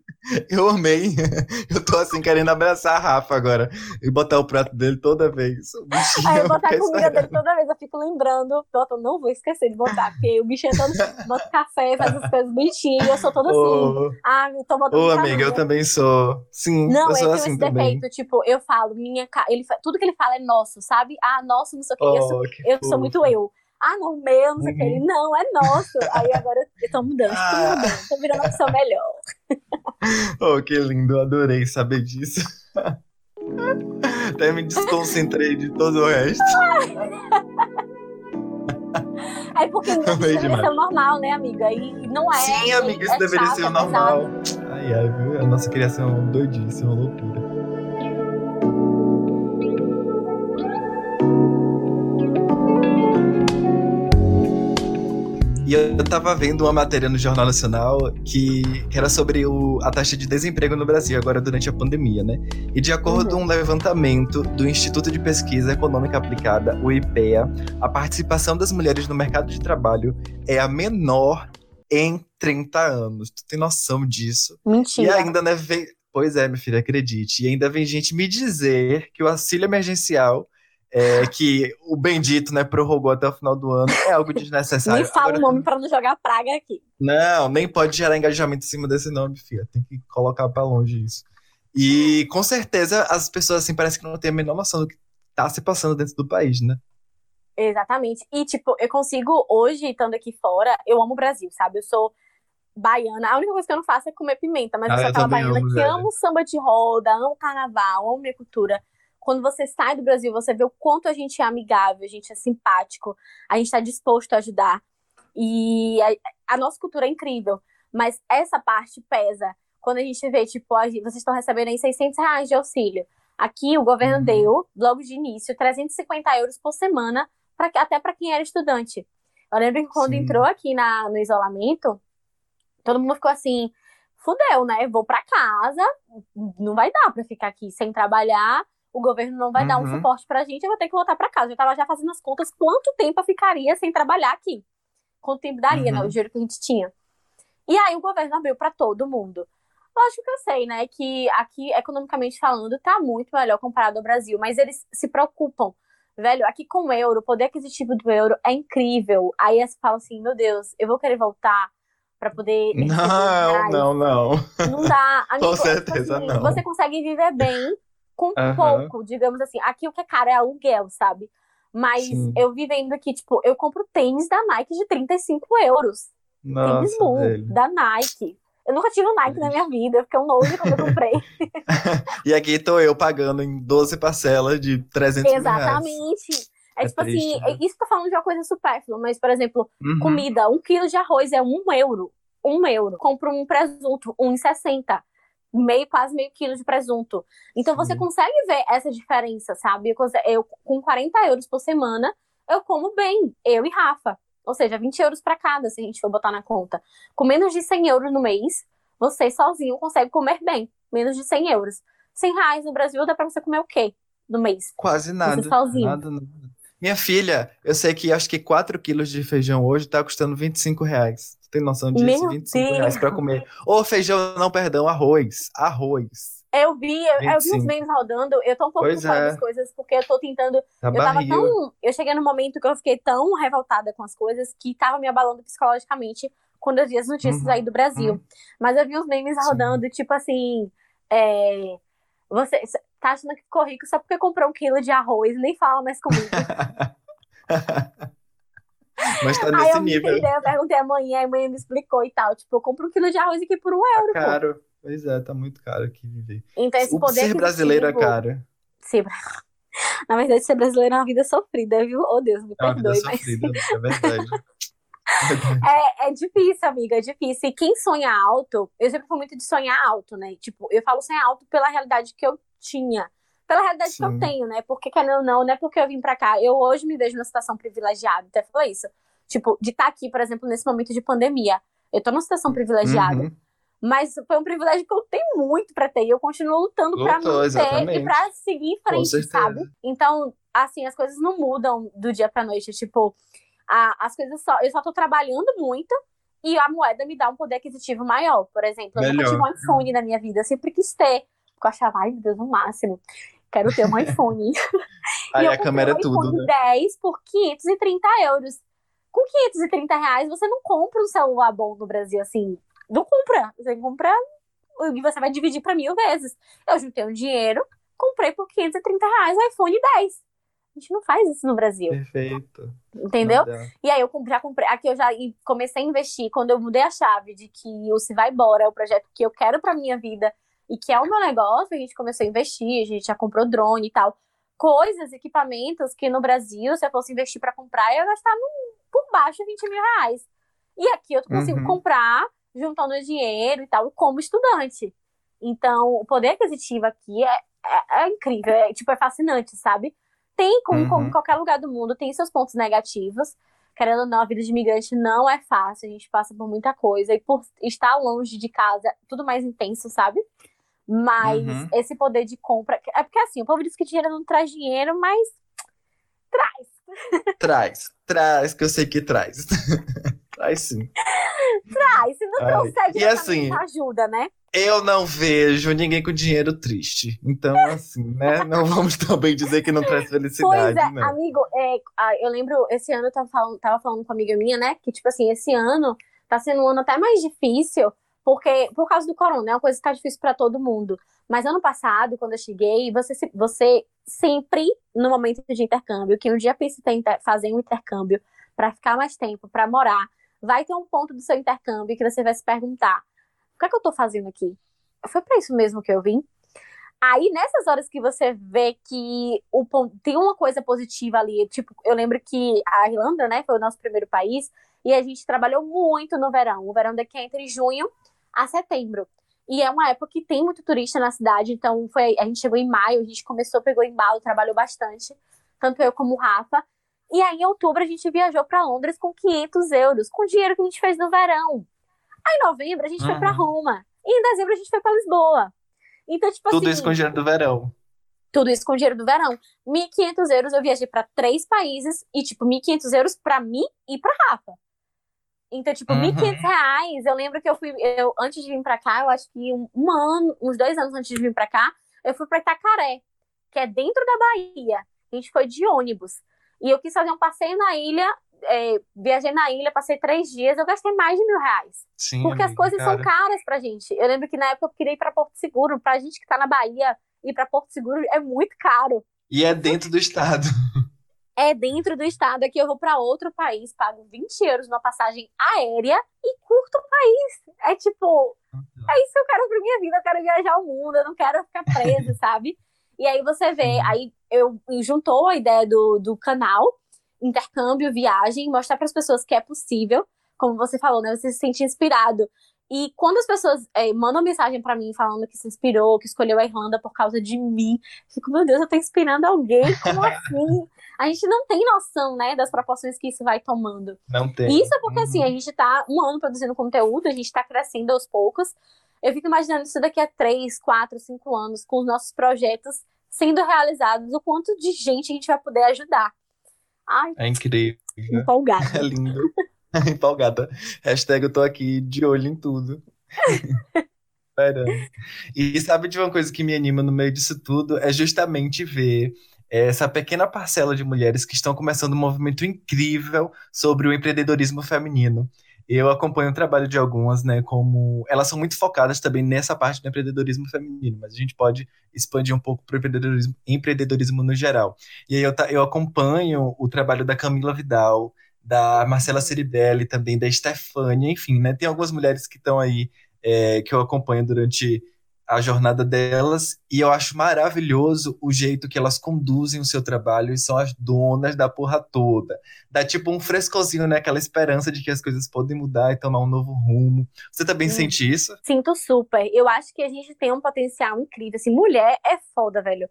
eu amei. Eu tô assim, querendo abraçar a Rafa agora e botar o prato dele toda vez. O bichinho Aí eu botar a comida dele toda vez, eu fico lembrando. Eu não vou esquecer de botar, porque o bichinho é todo. Bota café, faz as coisas bonitinhas, e eu sou toda assim. Ô, Ah, eu tô botando ô, pra amiga, eu também sou. Sim, Não, eu eu sou tenho assim esse também. defeito, tipo, eu falo, minha ele tudo que ele fala é nosso, sabe? Ah, nosso, não sei o que. eu sou, Oh, que eu sou muito eu. Ah, não, meu, não sei o que. Uhum. Ele, não, é nosso. Aí agora eu tô mudando, tô Ah. mudando, tô virando uma pessoa melhor. Oh, que lindo, adorei saber disso. Até me desconcentrei de todo o resto. É porque isso deveria ser o normal, né, amiga? E não é. Sim, é- amiga, isso é deveria chato, ser o é normal. pesado. Ai, ai, viu? A nossa criação é doidíssima, loucura. E eu tava vendo uma matéria no Jornal Nacional que, que era sobre o- a taxa de desemprego no Brasil agora durante a pandemia, né? E de acordo Uhum. com um levantamento do Instituto de Pesquisa Econômica Aplicada, o IPEA, a participação das mulheres no mercado de trabalho é a menor em 30 anos. Tu tem noção disso? E Mentira. ainda, né, vem... Pois é, minha filha, acredite. E ainda vem gente me dizer que o auxílio emergencial, é, que o bendito, né, prorrogou até o final do ano, é algo desnecessário. Nem fala Agora, o nome pra não jogar praga aqui. Não, nem pode gerar engajamento em cima desse nome, filha. Tem que colocar pra longe isso. E com certeza as pessoas, assim, parece que não têm a menor noção do que tá se passando dentro do país, né? Exatamente. E, tipo, eu consigo, hoje, estando aqui fora, eu amo o Brasil, sabe? Eu sou baiana. A única coisa que eu não faço é comer pimenta, mas Ah, eu sou aquela baiana amo, que velho. amo samba de roda, amo carnaval, amo minha cultura. Quando você sai do Brasil, você vê o quanto a gente é amigável, a gente é simpático, a gente tá disposto a ajudar. E a, a nossa cultura é incrível, mas essa parte pesa. Quando a gente vê, tipo, a vocês estão recebendo aí 600 reais de auxílio. Aqui o governo Uhum. deu, logo de início, 350 euros por semana, pra, até para quem era estudante. Eu lembro que quando Sim. entrou aqui na, no isolamento, todo mundo ficou assim, fudeu, né? Vou pra casa, não vai dar pra ficar aqui sem trabalhar, o governo não vai dar um Uhum. suporte pra gente, eu vou ter que voltar pra casa. Eu tava já fazendo as contas quanto tempo eu ficaria sem trabalhar aqui. Quanto tempo daria, né? Uhum. O dinheiro que a gente tinha. E aí o governo abriu pra todo mundo. Lógico que eu sei, né, que aqui, economicamente falando, tá muito melhor comparado ao Brasil, mas eles se preocupam. Velho, aqui com o euro, o poder aquisitivo do euro é incrível. Aí você fala assim, meu Deus, eu vou querer voltar pra poder Não, não, não. Não dá. Amigo, Com é tipo certeza assim, não. Você consegue viver bem com Aham. pouco, digamos assim. Aqui o que é caro é aluguel, sabe? Mas Sim. eu vivendo aqui, tipo, eu compro tênis da Nike de 35 euros. tênis Nossa, Bull, velho. da Nike. Eu nunca tive um Nike na minha vida, eu fiquei um nojo quando eu comprei. E aqui tô eu pagando em 12 parcelas de 300 mil reais. Exatamente. É, É tipo triste, assim, né? isso tá falando de uma coisa supérflua, mas, por exemplo, Uhum. comida, um quilo de arroz é um euro. Um euro. Compro um presunto, 1,60. Meio, quase meio quilo de presunto. Então você Sim. consegue ver essa diferença, sabe? Eu, com 40 euros por semana, eu como bem, eu e Rafa. Ou seja, 20 euros pra cada, se a gente for botar na conta. Com menos de 100 euros no mês, você sozinho consegue comer bem. Menos de 100 euros. 100 reais no Brasil dá pra você comer o quê no mês? Quase nada. sozinho. Nada, nada. Minha filha, eu sei que acho que 4 quilos de feijão hoje tá custando 25 reais. Tu tem noção disso? Meu 25 reais pra comer. Ô, feijão, não, perdão, arroz. Arroz. Eu vi, eu, eu vi 25. uns memes rodando, eu tô um pouco Pois é. das coisas, porque eu tô tentando. Tá Eu tava barril. tão. Eu cheguei num momento que eu fiquei tão revoltada com as coisas que tava me abalando psicologicamente quando eu vi as notícias Uhum, aí do Brasil. uhum. Mas eu vi uns memes Sim. rodando, tipo assim. É, você tá achando que ficou rico só porque comprou um quilo de arroz, nem fala mais comigo. Mas tá aí nesse eu me nível. entendei, eu perguntei amanhã, a mãe me explicou e tal. Tipo, eu compro um quilo de arroz aqui por um euro, Tá pô. caro. Pois é, tá muito caro aqui viver. Então esse O poder ser brasileiro é caro. Ser... Na verdade, ser brasileiro é uma vida sofrida, viu? Oh, Deus, me É uma vida perdoe, mas sofrida, é verdade. Verdade. é, é difícil, amiga, é difícil. E quem sonha alto, eu sempre fui muito de sonhar alto, né? Tipo, eu falo sonhar alto pela realidade que eu tinha. Pela realidade que eu Sim. tenho, né? Porque, querendo ou não, não é porque eu vim pra cá. Eu hoje me vejo numa situação privilegiada, até falou isso. Tipo, de estar aqui, por exemplo, nesse momento de pandemia. Eu tô numa situação privilegiada. Uhum. Mas foi um privilégio que eu tenho muito pra ter. E eu continuo lutando pra Lutou, manter exatamente. e pra seguir em frente, sabe? Então, assim, as coisas não mudam do dia pra noite. Tipo, a- as coisas só. Eu só tô trabalhando muito e a moeda me dá um poder aquisitivo maior. Por exemplo, eu nunca Melhor. tive um iPhone na minha vida, eu sempre quis ter. Porque eu achava, ai meu Deus, no máximo. Quero ter um iPhone. Aí e a câmera é um tudo, iPhone né? 10 por 530 euros. Com 530 reais, você não compra um celular bom no Brasil, assim. Não compra. Você compra e você vai dividir pra mil vezes. Eu juntei um dinheiro, comprei por 530 reais o iPhone 10. A gente não faz isso no Brasil, Perfeito. entendeu? E aí eu já comprei, aqui eu já comecei a investir quando eu mudei a chave de que o Se Vai Embora é o projeto que eu quero pra minha vida e que é o meu negócio, a gente começou a investir, a gente já comprou drone e tal. Coisas, equipamentos que no Brasil, se eu fosse investir pra comprar, eu ia gastar por baixo de 20 mil reais. E aqui eu consigo Uhum. comprar juntando dinheiro e tal, como estudante. Então, o poder aquisitivo aqui é, é, é incrível, é, tipo, é fascinante, sabe? Tem, como, como Uhum. em qualquer lugar do mundo, tem seus pontos negativos. Querendo ou não, a vida de imigrante não é fácil, a gente passa por muita coisa. E por estar longe de casa, tudo mais intenso, sabe? Mas Uhum. esse poder de compra. É porque assim, o povo diz que dinheiro não traz dinheiro, mas traz. Traz, traz, que eu sei que traz. traz sim. Traz. Se não Ai, trouxer assim, ajuda, né? Eu não vejo ninguém com dinheiro triste. Então, assim, né? Não vamos também dizer que não traz Pois felicidade, é, não. amigo, é, eu lembro, esse ano eu tava falando, tava falando com uma amiga minha, né? Que, tipo assim, esse ano tá sendo um ano até mais difícil, porque por causa do corona, é uma coisa que tá difícil pra todo mundo. Mas ano passado, quando eu cheguei, você, você sempre, no momento de intercâmbio, que um dia pensa em fazer um intercâmbio pra ficar mais tempo, pra morar, vai ter um ponto do seu intercâmbio que você vai se perguntar: o que é que eu tô fazendo aqui? Foi pra isso mesmo que eu vim? Aí, nessas horas que você vê que o, tem uma coisa positiva ali, tipo, eu lembro que a Irlanda, né, foi o nosso primeiro país, e a gente trabalhou muito no verão. O verão daqui é entre junho a setembro. E é uma época que tem muito turista na cidade, então foi, a gente chegou em maio, a gente começou, pegou embalo, trabalhou bastante, tanto eu como o Rafa. E aí, em outubro, a gente viajou para Londres com 500 euros, com o dinheiro que a gente fez no verão. Aí, em novembro, a gente foi para. Roma. E em dezembro, a gente foi para Lisboa. Então, tipo Tudo assim. isso com dinheiro do verão. Tudo isso com dinheiro do verão. 1.500 euros eu viajei pra três países e, tipo, 1.500 euros pra mim e pra Rafa. Então, tipo, Uhum. 1.500 reais. Eu lembro que eu fui, eu, antes de vir pra cá, eu acho que um, um ano, uns dois anos antes de vir pra cá, eu fui pra Itacaré, que é dentro da Bahia. A gente foi de ônibus. E eu quis fazer um passeio na ilha, é, viajei na ilha, passei três dias, eu gastei mais de mil reais. Sim, Porque as amiga, coisas são cara. caras pra gente. Eu lembro que na época eu queria ir pra Porto Seguro. Pra gente que tá na Bahia, ir pra Porto Seguro é muito caro. E é dentro do estado. É dentro do estado. Aqui eu vou pra outro país, pago 20 euros numa passagem aérea e curto o país. É tipo, é isso que eu quero pra minha vida. Eu quero viajar o mundo, eu não quero ficar presa, sabe? E aí você vê, aí eu juntou a ideia do, do canal, intercâmbio, viagem, mostrar para as pessoas que é possível, como você falou, né? Você se sente inspirado. E quando as pessoas eh, mandam mensagem pra mim falando que se inspirou, que escolheu a Irlanda por causa de mim, eu fico, meu Deus, eu tô inspirando alguém? Como assim? A gente não tem noção, né, das proporções que isso vai tomando. Não tem. Isso é porque, assim, Uhum. a gente tá um ano produzindo conteúdo, a gente tá crescendo aos poucos. Eu fico imaginando isso daqui a três, quatro, cinco anos, com os nossos projetos sendo realizados, o quanto de gente a gente vai poder ajudar. Ai, É incrível. empolgada. É lindo. Empolgada. Hashtag eu tô aqui de olho em tudo. Esperando. E sabe de uma coisa que me anima no meio disso tudo? É justamente ver essa pequena parcela de mulheres que estão começando um movimento incrível sobre o empreendedorismo feminino. Eu acompanho o trabalho de algumas, né, como elas são muito focadas também nessa parte do empreendedorismo feminino, mas a gente pode expandir um pouco para o empreendedorismo, empreendedorismo no geral. E aí eu, eu acompanho o trabalho da Camila Vidal, da Marcela Ceribelli, também da Stefânia, enfim, né? Tem algumas mulheres que estão aí é, que eu acompanho durante a jornada delas e eu acho maravilhoso o jeito que elas conduzem o seu trabalho e são as donas da porra toda. Dá tipo um frescozinho, né? Aquela esperança de que as coisas podem mudar e tomar um novo rumo. Você também Hum. sente isso? Sinto super. Eu acho que a gente tem um potencial incrível. Assim, mulher é foda, velho.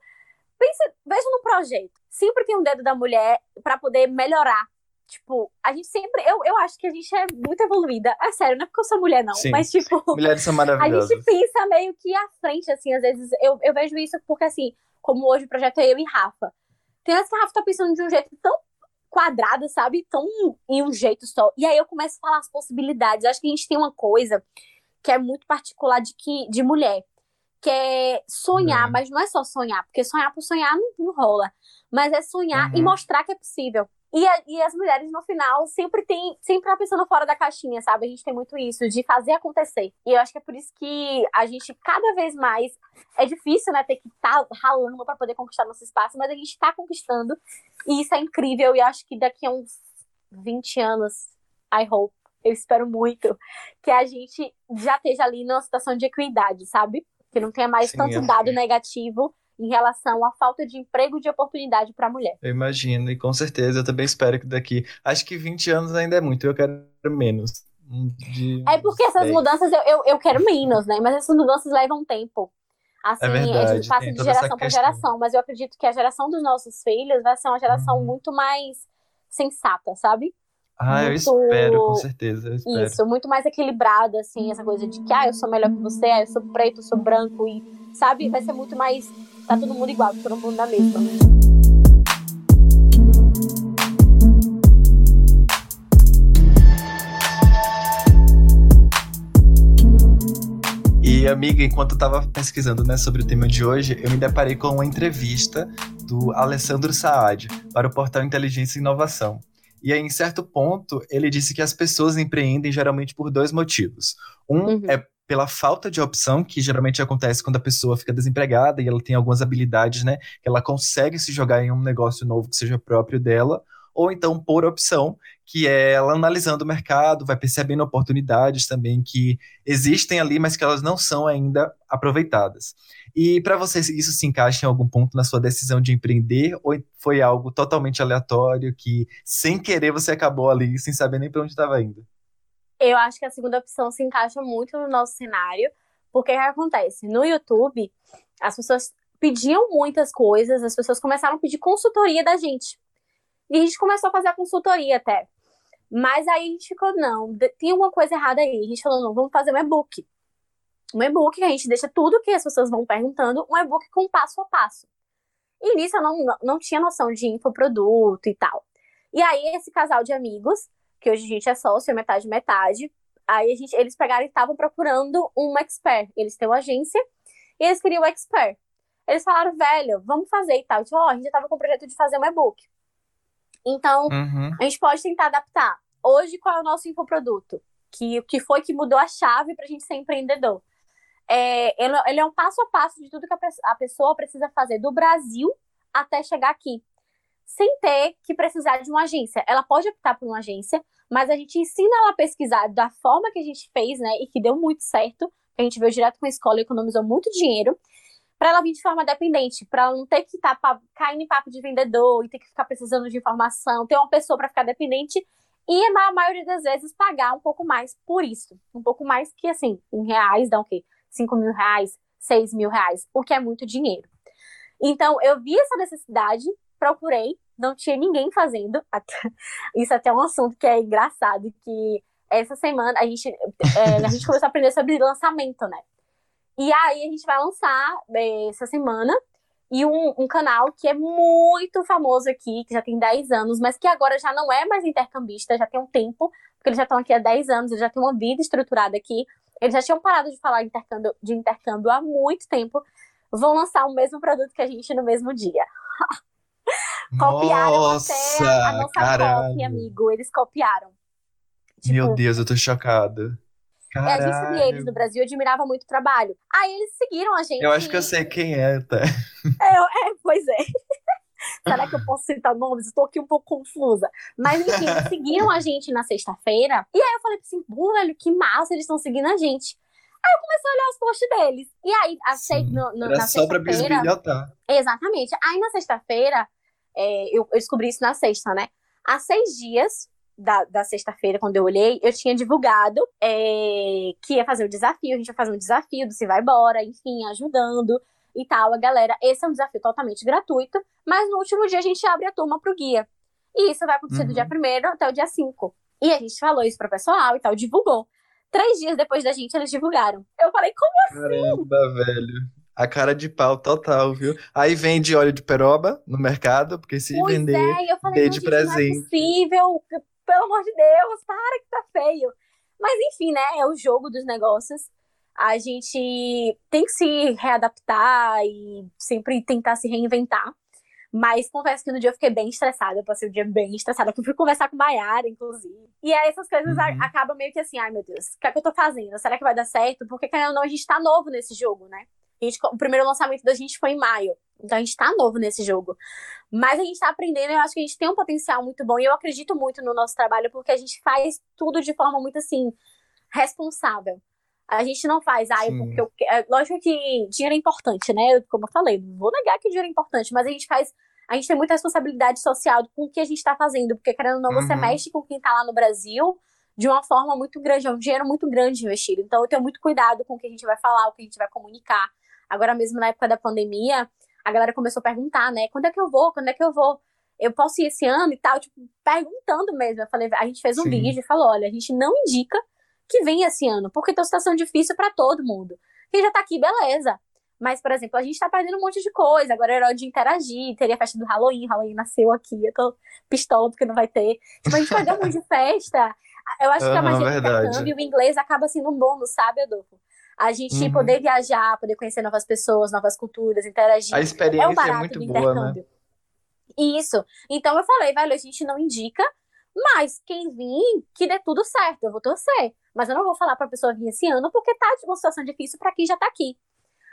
Pensa, veja no projeto. Sempre tem um dedo da mulher pra poder melhorar. Tipo, a gente sempre. Eu, eu acho que a gente é muito evoluída. É sério, não é porque eu sou mulher, não. Sim. Mas, tipo, Mulheres são a maravilhosas. gente pensa meio que à frente, assim, às vezes. Eu, eu vejo isso porque, assim, como hoje o projeto é eu e Rafa. Tem vezes que a Rafa tá pensando de um jeito tão quadrada, sabe? Tão em um jeito só. E aí eu começo a falar as possibilidades. Eu acho que a gente tem uma coisa que é muito particular de, que, de mulher, que é sonhar, Uhum. mas não é só sonhar, porque sonhar por sonhar não, não rola. Mas é sonhar e Uhum. mostrar que é possível. E, a- e as mulheres, no final, sempre tem, sempre tá pensando fora da caixinha, sabe? A gente tem muito isso, de fazer acontecer. E eu acho que é por isso que a gente, cada vez mais, é difícil, né, ter que estar ralando pra poder conquistar nosso espaço, mas a gente tá conquistando. E isso é incrível. E eu acho que daqui a uns 20 anos, I hope, eu espero muito, que a gente já esteja ali numa situação de equidade, sabe? Que não tenha mais Sim, tanto é. dado negativo em relação à falta de emprego e de oportunidade para a mulher. Eu imagino, e com certeza eu também espero que daqui. Acho que 20 anos ainda é muito, eu quero menos. De É porque essas 10. mudanças eu, eu, eu quero menos, né? Mas essas mudanças levam tempo. Assim, É verdade, de, passa de geração para geração. Mas eu acredito que a geração dos nossos filhos vai ser uma geração Uhum. muito mais sensata, sabe? Ah, eu muito- espero, com certeza, eu espero. Isso, muito mais equilibrada, assim, essa coisa de que, ah, eu sou melhor que você, ah, eu sou preto, eu sou branco, e, sabe? Vai ser muito mais. Tá todo mundo igual, todo mundo na mesma. E, amiga, enquanto eu tava pesquisando né, sobre o tema de hoje, eu me deparei com uma entrevista do Alessandro Saad para o portal Inteligência e Inovação. E aí, em certo ponto, ele disse que as pessoas empreendem geralmente por dois motivos. Um Uhum. é pela falta de opção, que geralmente acontece quando a pessoa fica desempregada e ela tem algumas habilidades, né? Que ela consegue se jogar em um negócio novo que seja próprio dela. Ou então por opção, que é ela analisando o mercado, vai percebendo oportunidades também que existem ali, mas que elas não são ainda aproveitadas. E para você, isso se encaixa em algum ponto na sua decisão de empreender ou foi algo totalmente aleatório que, sem querer, você acabou ali sem saber nem para onde estava indo? Eu acho que a segunda opção se encaixa muito no nosso cenário, porque o que acontece? No YouTube, as pessoas pediam muitas coisas, as pessoas começaram a pedir consultoria da gente. E a gente começou a fazer a consultoria até. Mas aí a gente ficou, não, tem alguma coisa errada aí. A gente falou, não, vamos fazer um e-book. Um e-book que a gente deixa tudo que as pessoas vão perguntando, um e-book com passo a passo. E nisso eu não, não tinha noção de infoproduto e tal. E aí esse casal de amigos, que hoje a gente é sócio, é metade metade, aí a gente, eles pegaram e estavam procurando um expert. Eles têm uma agência e eles queriam um expert. Eles falaram, velho, vamos fazer e tal. Eu disse, ó, a gente já tava com o projeto de fazer um e-book. Então, Uhum. a gente pode tentar adaptar. Hoje, qual é o nosso infoproduto? Que, que foi que mudou a chave para a gente ser empreendedor? É, ele, ele é um passo a passo de tudo que a, a pessoa precisa fazer do Brasil até chegar aqui. Sem ter que precisar de uma agência. Ela pode optar por uma agência, mas a gente ensina ela a pesquisar da forma que a gente fez, né? E que deu muito certo. A gente veio direto com a escola e economizou muito dinheiro para ela vir de forma dependente, para ela não ter que estar caindo em papo de vendedor e ter que ficar precisando de informação, ter uma pessoa para ficar dependente e na maioria das vezes pagar um pouco mais por isso, um pouco mais que assim, em reais dá o quê? 5 mil reais, 6 mil reais, o que é muito dinheiro. Então eu vi essa necessidade, procurei, não tinha ninguém fazendo, isso até é um assunto que é engraçado, que essa semana a gente, é, a gente começou a aprender sobre lançamento, né? E aí a gente vai lançar eh, essa semana e um, um canal que é muito famoso aqui, que já tem 10 anos, mas que agora já não é mais intercambista, já tem um tempo, porque eles já estão aqui há 10 anos, eles já têm uma vida estruturada aqui. Eles já tinham parado de falar intercâmbio, de intercâmbio há muito tempo. Vão lançar o mesmo produto que a gente no mesmo dia. Copiaram Nossa, até a nossa caralho. copy, amigo. Eles copiaram. Meu Tipo, Deus, eu tô chocado. é, a gente seguia eles no Brasil, eu admirava muito o trabalho. Aí eles seguiram a gente. Eu acho que eu sei quem é, tá? É, é, pois é. Será que eu posso citar nomes? Estou aqui um pouco confusa. Mas enfim, eles seguiram a gente na sexta-feira. E aí eu falei assim, pô, velho, que massa, eles estão seguindo a gente. Aí eu comecei a olhar os posts deles. E aí, a se- Sim, no- no- Era na só pra sexta-feira. bisbilhotar. Exatamente. Aí na sexta-feira, é, eu, eu descobri isso na sexta, né? Há seis dias da, da sexta-feira, quando eu olhei, eu tinha divulgado é, que ia fazer o desafio. A gente ia fazer um desafio do Se Vai Embora, enfim, ajudando e tal, a galera. Esse é um desafio totalmente gratuito, mas no último dia a gente abre a turma pro guia. E isso vai acontecer do Uhum. dia 1 até o dia 5. E a gente falou isso pro pessoal e tal, divulgou. Três dias depois da gente, eles divulgaram. Eu falei, como Caramba, velho. A cara de pau total, viu? Aí vende óleo de peroba no mercado, porque se Pois vender, é, eu falei, dê de gente, não é presente. possível, pelo amor de Deus, para que tá feio. Mas enfim, né, é o jogo dos negócios. A gente tem que se readaptar e sempre tentar se reinventar. Mas confesso que no dia eu fiquei bem estressada, eu passei o dia bem estressada, eu fui conversar com Maiara, inclusive. E aí essas coisas Uhum. acabam meio que assim, ai meu Deus, o que é que eu tô fazendo? Será que vai dar certo? Porque querendo ou não, a gente tá novo nesse jogo, né? Gente- o primeiro lançamento da gente foi em maio. Então a gente tá novo nesse jogo. Mas a gente tá aprendendo, eu acho que a gente tem um potencial muito bom. E eu acredito muito no nosso trabalho, porque a gente faz tudo de forma muito assim, responsável. A gente não faz, ah, porque eu, é, lógico que dinheiro é importante, né? Como eu falei, não vou negar que dinheiro é importante, mas a gente faz, a gente tem muita responsabilidade social com o que a gente tá fazendo, porque querendo ou não, você Uhum. mexe com quem tá lá no Brasil de uma forma muito grande, é um dinheiro muito grande investido. Então eu tenho muito cuidado com o que a gente vai falar, o que a gente vai comunicar. Agora mesmo na época da pandemia, a galera começou a perguntar, né? Quando é que eu vou? Quando é que eu vou? Eu posso ir esse ano e tal, tipo, perguntando mesmo. Eu falei, a gente fez um Sim. vídeo e falou, olha, a gente não indica que venha esse ano, porque tá uma situação difícil pra todo mundo. Quem já tá aqui, beleza. Mas, por exemplo, a gente tá perdendo um monte de coisa. Agora era hora de interagir, teria a festa do Halloween, Halloween nasceu aqui, eu tô pistola porque não vai ter. Tipo, a gente perdeu um monte de festa. Eu acho que a magia do verdade. intercâmbio, o inglês acaba sendo um bônus, sabe, Adolfo? A gente Uhum. poder viajar, poder conhecer novas pessoas, novas culturas, interagir. A É o experiência é barato muito do boa, né? Isso. Então eu falei, velho, a gente não indica, mas quem vir, que dê tudo certo, eu vou torcer. Mas eu não vou falar pra pessoa vir esse ano, porque tá de uma situação difícil pra quem já tá aqui.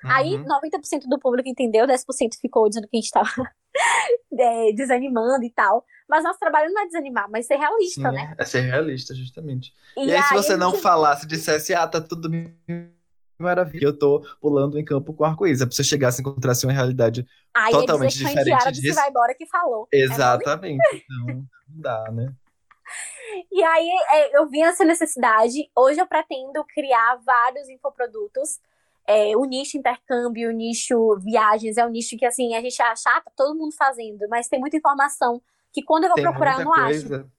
Aí Uhum. 90% do público entendeu, 10% ficou dizendo que a gente tava é, desanimando e tal. Mas nosso trabalho não é desanimar, mas ser realista, Sim, né? é ser realista, justamente. E, aí, se você não gente- falasse, dissesse, ah, tá tudo maravilha, eu tô pulando em campo com arco-íris. É pra você chegar e encontrasse uma realidade Aí totalmente a diferente Indiara do Se disso. Vai Embora que falou. É Exatamente. Então, não dá, né? E aí é, eu vi essa necessidade. Hoje eu pretendo criar vários infoprodutos. É, o nicho intercâmbio, o nicho viagens, é um nicho que assim, a gente acha, ah, tá todo mundo fazendo, mas tem muita informação que quando eu vou Tem procurar eu não acho. coisa.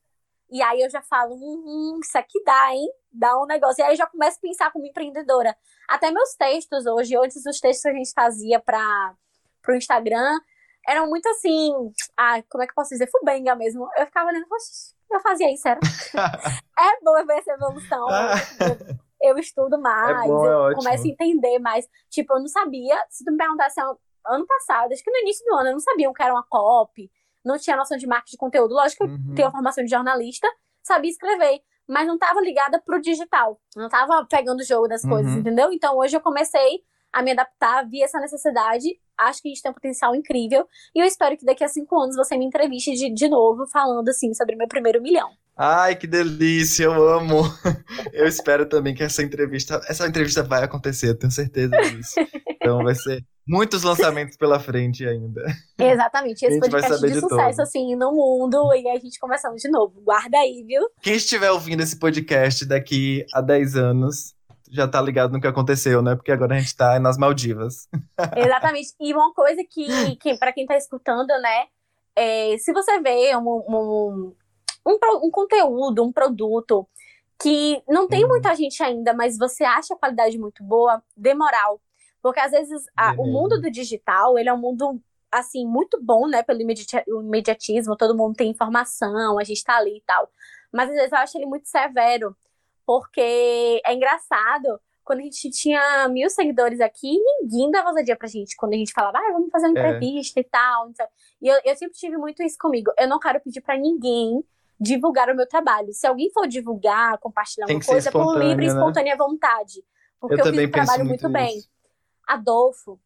E aí eu já falo, hum, hum, isso aqui dá, hein? Dá um negócio. E aí eu já começo a pensar como empreendedora. Até meus textos hoje, antes dos textos que a gente fazia para pro Instagram, eram muito assim, ah, como é que eu posso dizer? Fubenga mesmo. Eu ficava olhando, poxa, eu fazia isso, era. é bom ver essa evolução. Eu, eu estudo mais, É bom, é eu começo a entender mais. Tipo, eu não sabia, se tu me perguntasse ano, ano passado, acho que no início do ano, eu não sabia o que era uma copy, não tinha noção de marketing de conteúdo. Lógico que eu Uhum. tenho a formação de jornalista, sabia escrever, mas não estava ligada pro digital. Não estava pegando o jogo das coisas, Uhum. entendeu? Então hoje eu comecei a me adaptar, vi essa necessidade, acho que a gente tem um potencial incrível, e eu espero que daqui a cinco anos você me entreviste de, de novo, falando assim sobre meu primeiro milhão. Ai, que delícia, eu amo. Eu espero também que essa entrevista, essa entrevista vai acontecer, eu tenho certeza disso. Então vai ser muitos lançamentos pela frente ainda. Exatamente, esse podcast de de sucesso, assim, no mundo, e a gente conversando de novo. Guarda aí, viu? Quem estiver ouvindo esse podcast daqui a 10 anos já tá ligado no que aconteceu, né? Porque agora a gente tá nas Maldivas. Exatamente. E uma coisa que, que para quem tá escutando, né? é, se você vê um, um, um, um conteúdo, um produto que não tem Uhum. muita gente ainda, mas você acha a qualidade muito boa, dê moral. Porque às vezes a- o mundo do digital, ele é um mundo assim, muito bom, né, pelo imediatismo, todo mundo tem informação, a gente tá ali e tal. Mas às vezes eu acho ele muito severo, porque é engraçado, quando a gente tinha mil seguidores aqui, ninguém dava ousadia pra gente, quando a gente falava, ah, vamos fazer uma É. entrevista e tal. E eu, eu sempre tive muito isso comigo, eu não quero pedir pra ninguém divulgar o meu trabalho. Se alguém for divulgar, compartilhar Tem uma coisa, por livre e né? espontânea vontade. Porque Eu eu, fiz o trabalho muito, muito bem. Adolfo,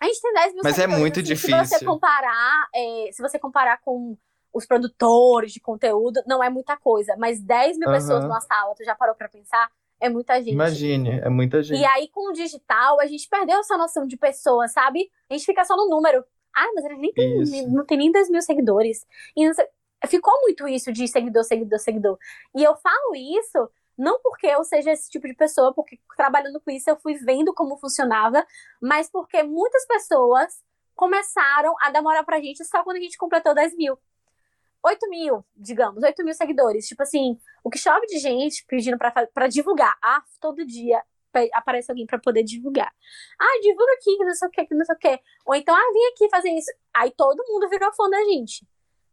a gente tem 10 mil Mas é muito assim, Se difícil. você comparar, é, se você comparar com os produtores de conteúdo, não é muita coisa. Mas 10 mil Aham. pessoas numa sala, tu já parou pra pensar? É muita gente. Imagine, é muita gente. E aí, com o digital, a gente perdeu essa noção de pessoa, sabe? A gente fica só no número. Ah, mas ele nem tem, não tem nem 10 mil seguidores. E não sei- ficou muito isso de seguidor, seguidor, seguidor. E eu falo isso não porque eu seja esse tipo de pessoa, porque trabalhando com isso eu fui vendo como funcionava, mas porque muitas pessoas começaram a dar moral pra gente só quando a gente completou 10 mil. 8 mil, digamos, 8 mil seguidores. Tipo assim, o que chove de gente pedindo pra divulgar. Ah, todo dia. aparece alguém para poder divulgar. Ah, divulga aqui, que não sei o que, que não sei o que. Ou então, ah, vem aqui fazer isso. Aí todo mundo virou fã da gente.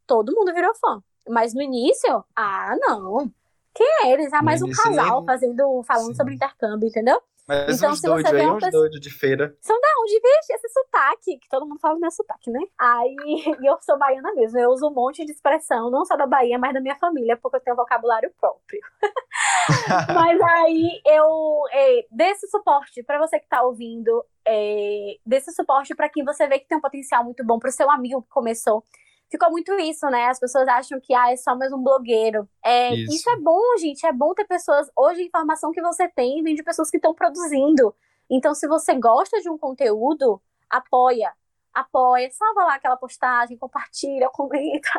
Todo mundo virou fã. Mas no início, ah, não. Quem é eles? Ah, mais um casal fazendo, falando Sim. sobre intercâmbio, entendeu? Mas então, uns doidos aí, uns pessoa... doidos de feira. São da onde? Vixe, esse sotaque, que todo mundo fala o meu sotaque, né? Aí, e eu sou baiana mesmo, eu uso um monte de expressão, não só da Bahia, mas da minha família, porque eu tenho um vocabulário próprio. mas aí, eu é, desse suporte para você que tá ouvindo, é, desse suporte para quem você vê que tem um potencial muito bom, pro seu amigo que começou, ficou muito isso, né? As pessoas acham que ah, é só mais um blogueiro. É, isso. isso. é bom, gente. É bom ter pessoas. Hoje, a informação que você tem vem de pessoas que estão produzindo. Então, se você gosta de um conteúdo, apoia. Apoia, salva lá aquela postagem, compartilha, comenta.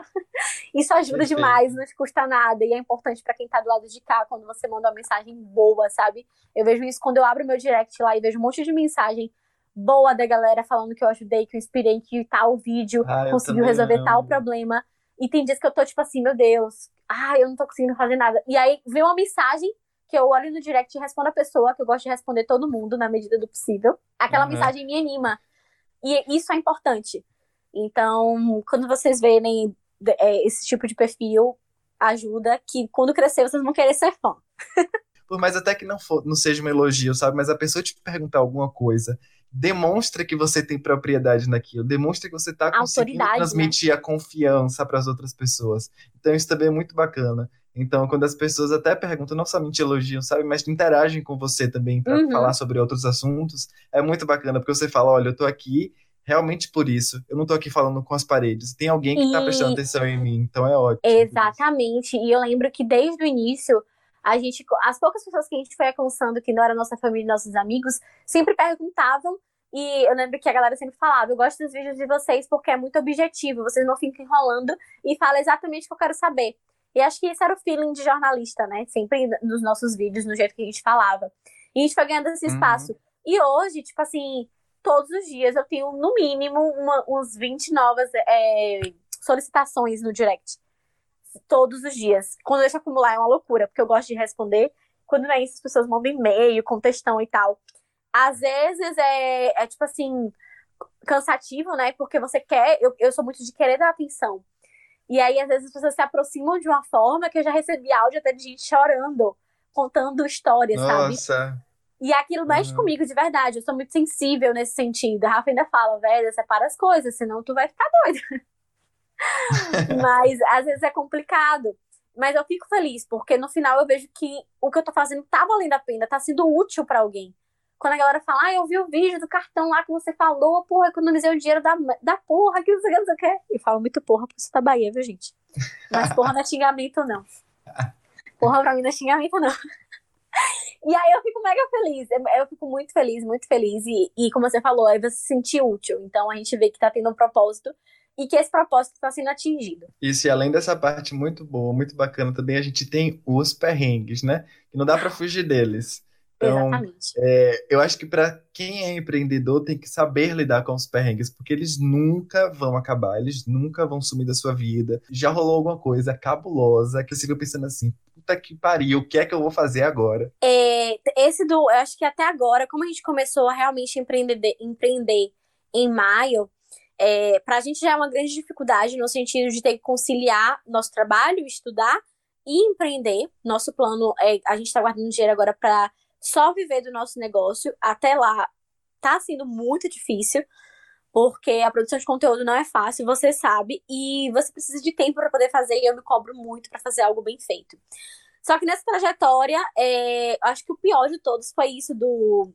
Isso ajuda Perfeito. demais, não te custa nada. E é importante para quem tá do lado de cá, quando você manda uma mensagem boa, sabe? Eu vejo isso quando eu abro meu direct lá e vejo um monte de mensagem boa da galera falando que eu ajudei, que eu inspirei, que tal vídeo ah, conseguiu resolver amo. tal problema. E tem dias que eu tô tipo assim, meu Deus, ah, eu não tô conseguindo fazer nada. E aí vem uma mensagem que eu olho no direct e respondo a pessoa, que eu gosto de responder todo mundo na medida do possível. Aquela uhum. mensagem me anima. E isso é importante. Então, quando vocês verem é, esse tipo de perfil, ajuda que quando crescer vocês vão querer ser fã. Por mais até que não, for, não seja um elogio, sabe? Mas a pessoa te perguntar alguma coisa demonstra que você tem propriedade naquilo, demonstra que você está conseguindo né? transmitir né? a confiança para as outras pessoas. Então isso também é muito bacana. Então, quando as pessoas até perguntam, não somente elogiam, sabe, mas interagem com você também para uhum. falar sobre outros assuntos, é muito bacana, porque você fala, olha, eu tô aqui realmente por isso. Eu não tô aqui falando com as paredes. Tem alguém que e... tá prestando atenção em mim, então é ótimo. Exatamente. E eu lembro que desde o início, a gente, as poucas pessoas que a gente foi alcançando, que não era nossa família e nossos amigos, sempre perguntavam. E eu lembro que a galera sempre falava: Eu gosto dos vídeos de vocês porque é muito objetivo, vocês não ficam enrolando e falam exatamente o que eu quero saber. E acho que isso era o feeling de jornalista, né? Sempre nos nossos vídeos, no jeito que a gente falava. E a gente foi ganhando esse uhum. espaço. Uhum. E hoje, tipo assim, todos os dias eu tenho, no mínimo, uma, uns 20 novas é, solicitações no direct todos os dias. Quando deixa acumular é uma loucura, porque eu gosto de responder. Quando não é isso, as pessoas mandam e-mail com textão e tal. Às vezes é, é tipo assim, cansativo, né? Porque você quer. Eu, eu sou muito de querer dar atenção. E aí, às vezes, as pessoas se aproximam de uma forma que eu já recebi áudio até de gente chorando, contando histórias, Nossa. sabe? E aquilo mexe uhum. comigo de verdade. Eu sou muito sensível nesse sentido. A Rafa ainda fala, velho, separa as coisas, senão tu vai ficar doida. Mas às vezes é complicado. Mas eu fico feliz, porque no final eu vejo que o que eu tô fazendo tá valendo a pena, tá sendo útil para alguém. Quando a galera fala, ah, eu vi o vídeo do cartão lá que você falou, porra, economizei o dinheiro da, da porra, que não sei o que, não sei o que. E falo muito porra porque você tá Bahia, viu, gente? Mas porra não é xingamento, não. Porra pra mim não é xingamento, não. E aí eu fico mega feliz, eu fico muito feliz, muito feliz. E, e como você falou, aí você se sentir útil. Então a gente vê que tá tendo um propósito e que esse propósito está sendo atingido. Isso, e além dessa parte muito boa, muito bacana também, a gente tem os perrengues, né? Que não dá para fugir deles. Então, Exatamente. É, eu acho que para quem é empreendedor tem que saber lidar com os perrengues, porque eles nunca vão acabar, eles nunca vão sumir da sua vida. Já rolou alguma coisa cabulosa que você fica pensando assim, puta que pariu, o que é que eu vou fazer agora? É, esse do, eu acho que até agora, como a gente começou a realmente empreender, empreender em maio, é, para a gente já é uma grande dificuldade no sentido de ter que conciliar nosso trabalho, estudar e empreender. Nosso plano é a gente está guardando dinheiro agora para só viver do nosso negócio. Até lá tá sendo muito difícil, porque a produção de conteúdo não é fácil, você sabe, e você precisa de tempo para poder fazer, e eu me cobro muito para fazer algo bem feito. Só que nessa trajetória, é, acho que o pior de todos foi isso do,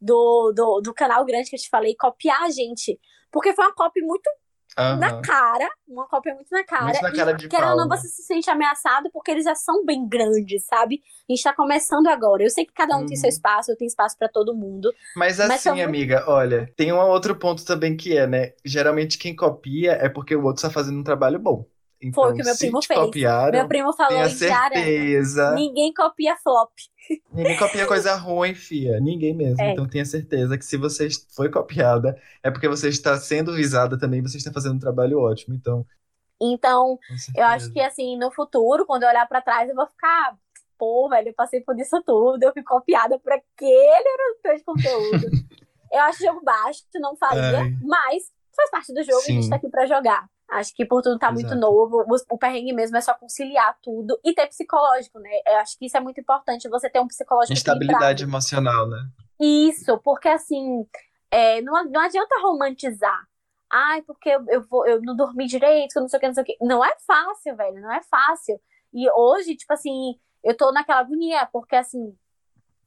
do, do, do canal grande que eu te falei, copiar a gente. Porque foi uma copy muito Uhum. na cara, uma cópia muito na cara. Muito na cara e, de querendo ou não, você se sente ameaçado porque eles já são bem grandes, sabe? A gente tá começando agora. Eu sei que cada um uhum. tem seu uhum. espaço, eu tenho espaço para todo mundo. Mas assim, mas amiga, olha, tem um outro ponto também que é, né? Geralmente quem copia é porque o outro tá fazendo um trabalho bom. Então, Foi o que meu primo fez. Copiaram, meu primo falou em certeza. ninguém copia flop. Ninguém copia coisa ruim, fia. Ninguém mesmo. É. Então tenha certeza que se você foi copiada, é porque você está sendo visada também, você está fazendo um trabalho ótimo. Então. Então, eu acho que assim, no futuro, quando eu olhar para trás, eu vou ficar pô, velho, eu passei por isso tudo, eu fui copiada por aquele produtor de conteúdo. eu acho jogo baixo, não faria, Ai. mas faz parte do jogo e a gente Sim. tá aqui pra jogar. Acho que por tudo tá muito Exato. novo, o, perrengue mesmo é só conciliar tudo e ter psicológico, né? Eu acho que isso é muito importante, você ter um psicológico equilibrado. emocional, né? Isso, porque assim, é, não, não adianta romantizar. Ai, porque eu, eu, vou, eu não dormi direito, não sei o que, não sei o que. Não é fácil, velho, não é fácil. E hoje, tipo assim, eu tô naquela agonia, porque assim,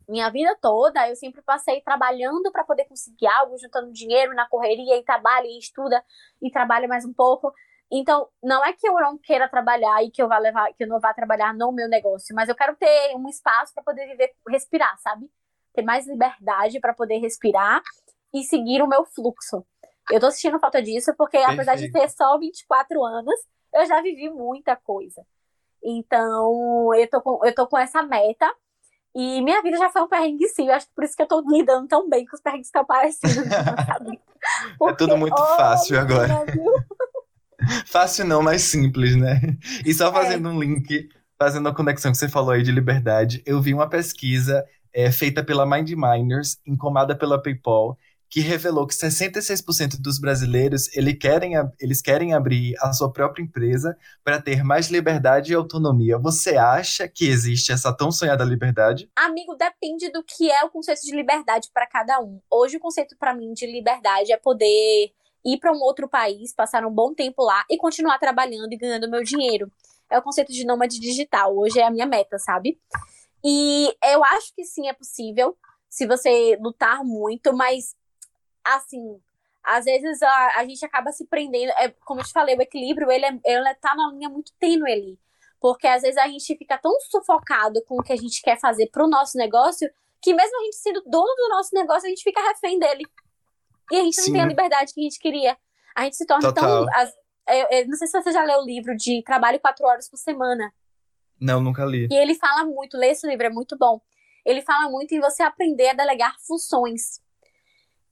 minha vida toda eu sempre passei trabalhando pra poder conseguir algo, juntando dinheiro na correria e trabalha e estuda e trabalha mais um pouco. Então, não é que eu não queira trabalhar e que eu vá levar, que eu não vá trabalhar no meu negócio, mas eu quero ter um espaço pra poder viver, respirar, sabe? Ter mais liberdade pra poder respirar e seguir o meu fluxo. Eu tô sentindo falta disso porque apesar de ter só 24 anos, eu já vivi muita coisa. Então, eu tô com, eu tô com essa meta. E minha vida já foi um perrengue sim. Eu acho que por isso que eu tô lidando tão bem com os perrengues que estão aparecendo. sabe? É tudo muito oh, fácil agora. Fácil não, mas simples, né? E É. só fazendo um link, fazendo a conexão que você falou aí de liberdade, eu vi uma pesquisa é, feita pela Mind Miners, encomada pela PayPal, que revelou que 66% dos brasileiros ele querem, eles querem abrir a sua própria empresa para ter mais liberdade e autonomia. Você acha que existe essa tão sonhada liberdade? Amigo, depende do que é o conceito de liberdade para cada um. Hoje, o conceito para mim de liberdade é poder ir para um outro país, passar um bom tempo lá e continuar trabalhando e ganhando meu dinheiro. É o conceito de nômade digital. Hoje é a minha meta, sabe? E eu acho que sim, é possível, se você lutar muito, mas assim, às vezes a, a gente acaba se prendendo. É, como eu te falei, o equilíbrio ele, é, ele tá na linha muito tênue ali. Porque às vezes a gente fica tão sufocado com o que a gente quer fazer pro nosso negócio, que mesmo a gente sendo dono do nosso negócio, a gente fica refém dele. E a gente não Sim. tem a liberdade que a gente queria. A gente se torna Total. tão. as- eu- eu não sei se você já leu o livro de Trabalho quatro horas por semana. Não, nunca li. E ele fala muito, lê esse livro, é muito bom. Ele fala muito em você aprender a delegar funções.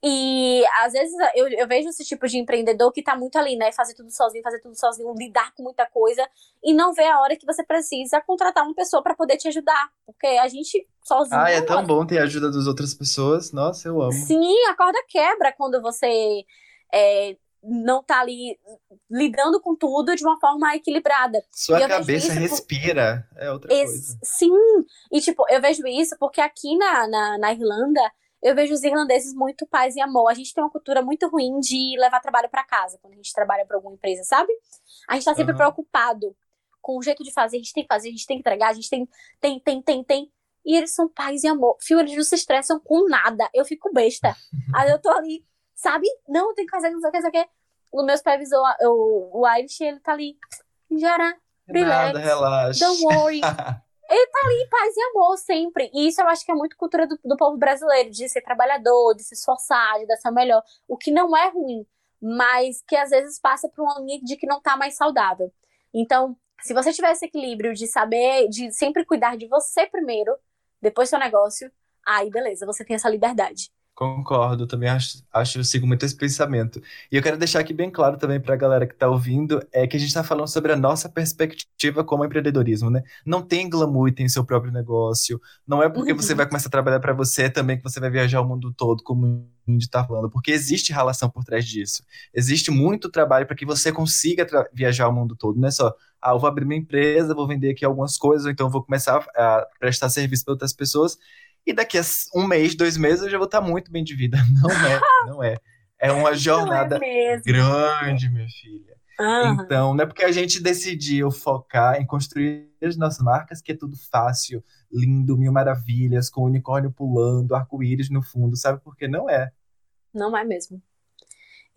E às vezes eu, eu vejo esse tipo de empreendedor que tá muito ali, né? Fazer tudo sozinho, fazer tudo sozinho, lidar com muita coisa e não vê a hora que você precisa contratar uma pessoa para poder te ajudar. Porque a gente sozinho. Ah, é tão bom ter a ajuda das outras pessoas. Nossa, eu amo. Sim, a corda quebra quando você é, não tá ali lidando com tudo de uma forma equilibrada. Sua cabeça isso por- respira. É outra Ex- coisa. Sim, e tipo, eu vejo isso porque aqui na, na, na Irlanda, eu vejo os irlandeses muito paz e amor. A gente tem uma cultura muito ruim de levar trabalho pra casa quando a gente trabalha pra alguma empresa, sabe? A gente tá sempre Aham. preocupado com o jeito de fazer, a gente tem que fazer, a gente tem que entregar, a gente tem, tem, tem, tem, tem. E eles são paz e amor. Fio, eles não se estressam com nada. Eu fico besta. Aí eu tô ali, sabe? Não, tem que fazer, não sei o que, não sei o que. O meu supervisor, o, o Irish, ele tá ali. Jara, Nada, Relax. relaxa. don't worry. em paz e amor sempre. E isso eu acho que é muito cultura do, do povo brasileiro, de ser trabalhador, de se esforçar, de dar seu melhor. O que não é ruim, mas que às vezes passa por uma linha de que não tá mais saudável. Então, se você tiver esse equilíbrio de saber, de sempre cuidar de você primeiro, depois seu negócio, aí beleza, você tem essa liberdade. Concordo, também acho, acho, eu sigo muito esse pensamento. E eu quero deixar aqui bem claro também para a galera que está ouvindo, é que a gente está falando sobre a nossa perspectiva como empreendedorismo, né? Não tem glamour e tem seu próprio negócio. Não é porque você Uhum. vai começar a trabalhar para você também que você vai viajar o mundo todo, como o Indy está falando, porque existe relação por trás disso. Existe muito trabalho para que você consiga viajar o mundo todo, não é só, ah, eu vou abrir minha empresa, vou vender aqui algumas coisas, ou então vou começar a prestar serviço para outras pessoas. E daqui a um mês, dois meses, eu já vou estar muito bem de vida. Não é, não é. É uma jornada Não é grande, minha filha. Aham. Então, não é porque a gente decidiu focar em construir as nossas marcas que é tudo fácil, lindo, mil maravilhas, com unicórnio pulando, arco-íris no fundo, sabe? Porque não é. Não é mesmo.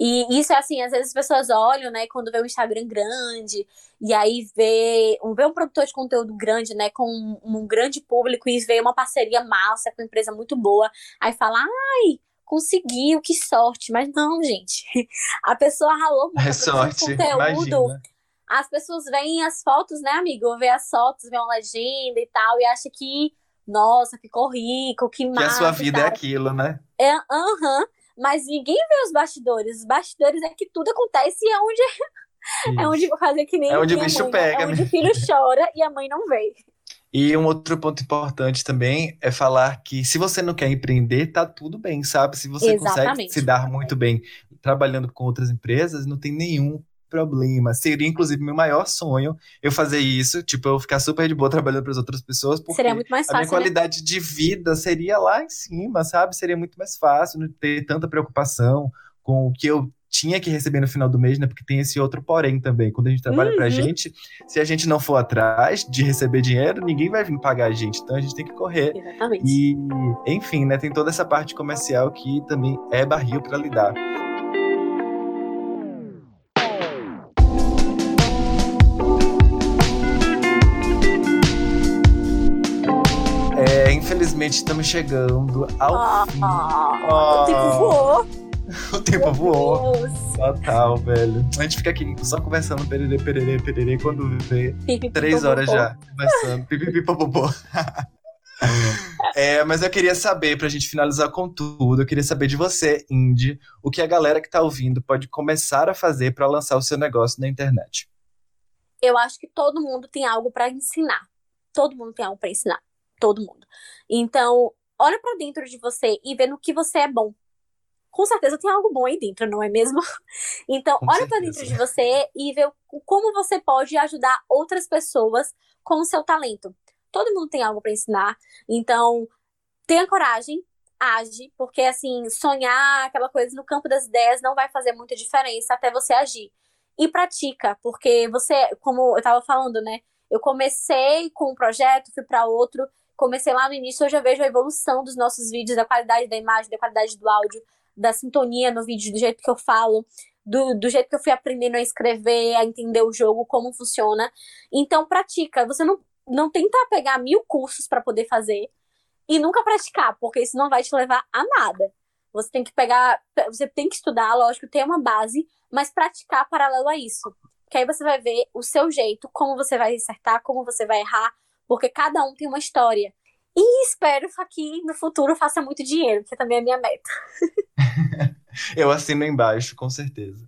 E isso é assim, às vezes as pessoas olham, né, quando vê um Instagram grande, e aí vê, um- vê um produtor de conteúdo grande, né, com um, um grande público, e vê uma parceria massa com uma empresa muito boa, aí fala, ai, conseguiu, que sorte. Mas não, gente. A pessoa ralou muito É pra produzir sorte, conteúdo. imagina. As pessoas veem as fotos, né, amigo? Vê as fotos, vê uma legenda e tal, e acha que, nossa, ficou rico, que Que massa. a sua vida é aquilo, né? É, aham. Mas ninguém vê os bastidores. Os bastidores é que tudo acontece e é onde, é onde fazer que nem É onde o bicho mãe, pega, É onde o filho chora e a mãe não vê. E um outro ponto importante também é falar que se você não quer empreender, tá tudo bem, sabe? Se você consegue Exatamente. se dar muito bem trabalhando com outras empresas, não tem nenhum problema. Seria, inclusive, meu maior sonho eu fazer isso, tipo, eu ficar super de boa trabalhando para as outras pessoas, porque Seria muito mais a minha fácil, né? qualidade de vida seria lá em cima, sabe? Seria muito mais fácil, não ter tanta preocupação com o que eu tinha que receber no final do mês, né? Porque tem esse outro porém também. Quando a gente trabalha pra Uhum. gente, se a gente não for atrás de receber dinheiro, ninguém vai vir pagar a gente. Então a gente tem que correr. Exatamente. E, enfim, né? Tem toda essa parte comercial que também é barril pra lidar. Infelizmente estamos chegando ao Ah, fim. ah, o tempo voou. O tempo voou. Deus. Total, velho. A gente fica aqui só conversando, pererê, pererê, pererê, quando vê Pi, pi, pi, três horas pô. já conversando. Pipipi, popopô. É, mas eu queria saber, pra gente finalizar com tudo, eu queria saber de você, Indy, o que a galera que tá ouvindo pode começar a fazer pra lançar o seu negócio na internet. Eu acho que todo mundo tem algo pra ensinar. Todo mundo tem algo pra ensinar. Todo mundo. Então, olha pra dentro de você e vê no que você é bom. Com certeza tem algo bom aí dentro, não é mesmo? Então, Com olha certeza. dentro de você e vê como você pode ajudar outras pessoas com o seu talento. Todo mundo tem algo pra ensinar. Então, tenha coragem, age, porque assim, sonhar aquela coisa no campo das ideias não vai fazer muita diferença até você agir. E pratica, porque você, como eu tava falando, né? Eu comecei com um projeto, fui pra outro, comecei lá no início, eu vejo a evolução dos nossos vídeos, da qualidade da imagem, da qualidade do áudio, da sintonia no vídeo, do jeito que eu falo, do, do jeito que eu fui aprendendo a escrever, a entender o jogo, como funciona. Então, pratica. Você não, não tenta pegar mil cursos pra poder fazer e nunca praticar, porque isso não vai te levar a nada. Você tem que pegar, você tem que estudar, lógico, ter uma base, mas praticar paralelo a isso. Que aí você vai ver o seu jeito, como você vai acertar, como você vai errar, porque cada um tem uma história. E espero que no futuro faça muito dinheiro, que também é a minha meta. Eu assino embaixo, com certeza.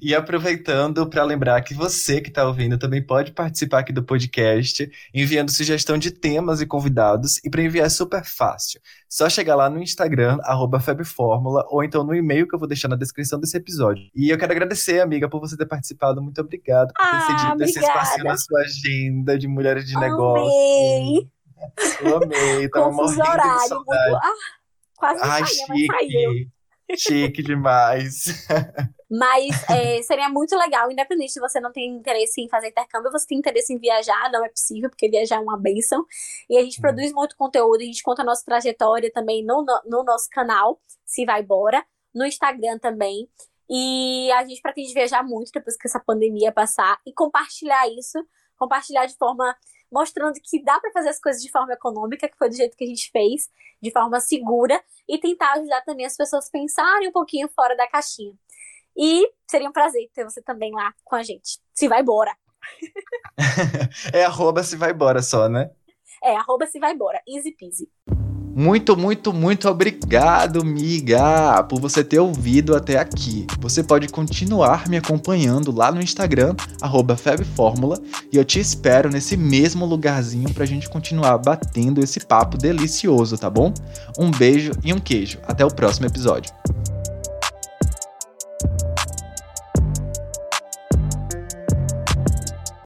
E aproveitando para lembrar que você que está ouvindo também pode participar aqui do podcast, enviando sugestão de temas e convidados. E para enviar é super fácil. Só chegar lá no Instagram, arroba Febformula, ou então no e-mail que eu vou deixar na descrição desse episódio. E eu quero agradecer, amiga, por você ter participado. Muito obrigado por ter Ah, cedido esse obrigada. espacinho na sua agenda de mulheres de negócio. Amei! Eu amei, tava Confuso morrendo de horário, muito. saudade. Ah, quase Ai, saía, mas saiu. Chique. Demais. Mas é, seria muito legal, independente se você não tem interesse em fazer intercâmbio, você tem interesse em viajar, não é possível, porque viajar é uma benção. E a gente Hum. produz muito conteúdo, a gente conta a nossa trajetória também no, no, no nosso canal, Se Vai Bora, no Instagram também. E a gente pretende viajar muito depois que essa pandemia passar e compartilhar isso, compartilhar de forma mostrando que dá para fazer as coisas de forma econômica, que foi do jeito que a gente fez, de forma segura, e tentar ajudar também as pessoas a pensarem um pouquinho fora da caixinha. E seria um prazer ter você também lá com a gente. Se vai embora. É arroba se vai embora só, né? É, arroba se vai embora. Easy peasy. Muito, muito, muito obrigado, miga, por você ter ouvido até aqui. Você pode continuar me acompanhando lá no Instagram, FebFórmula, e eu te espero nesse mesmo lugarzinho pra gente continuar batendo esse papo delicioso, tá bom? Um beijo e um queijo. Até o próximo episódio.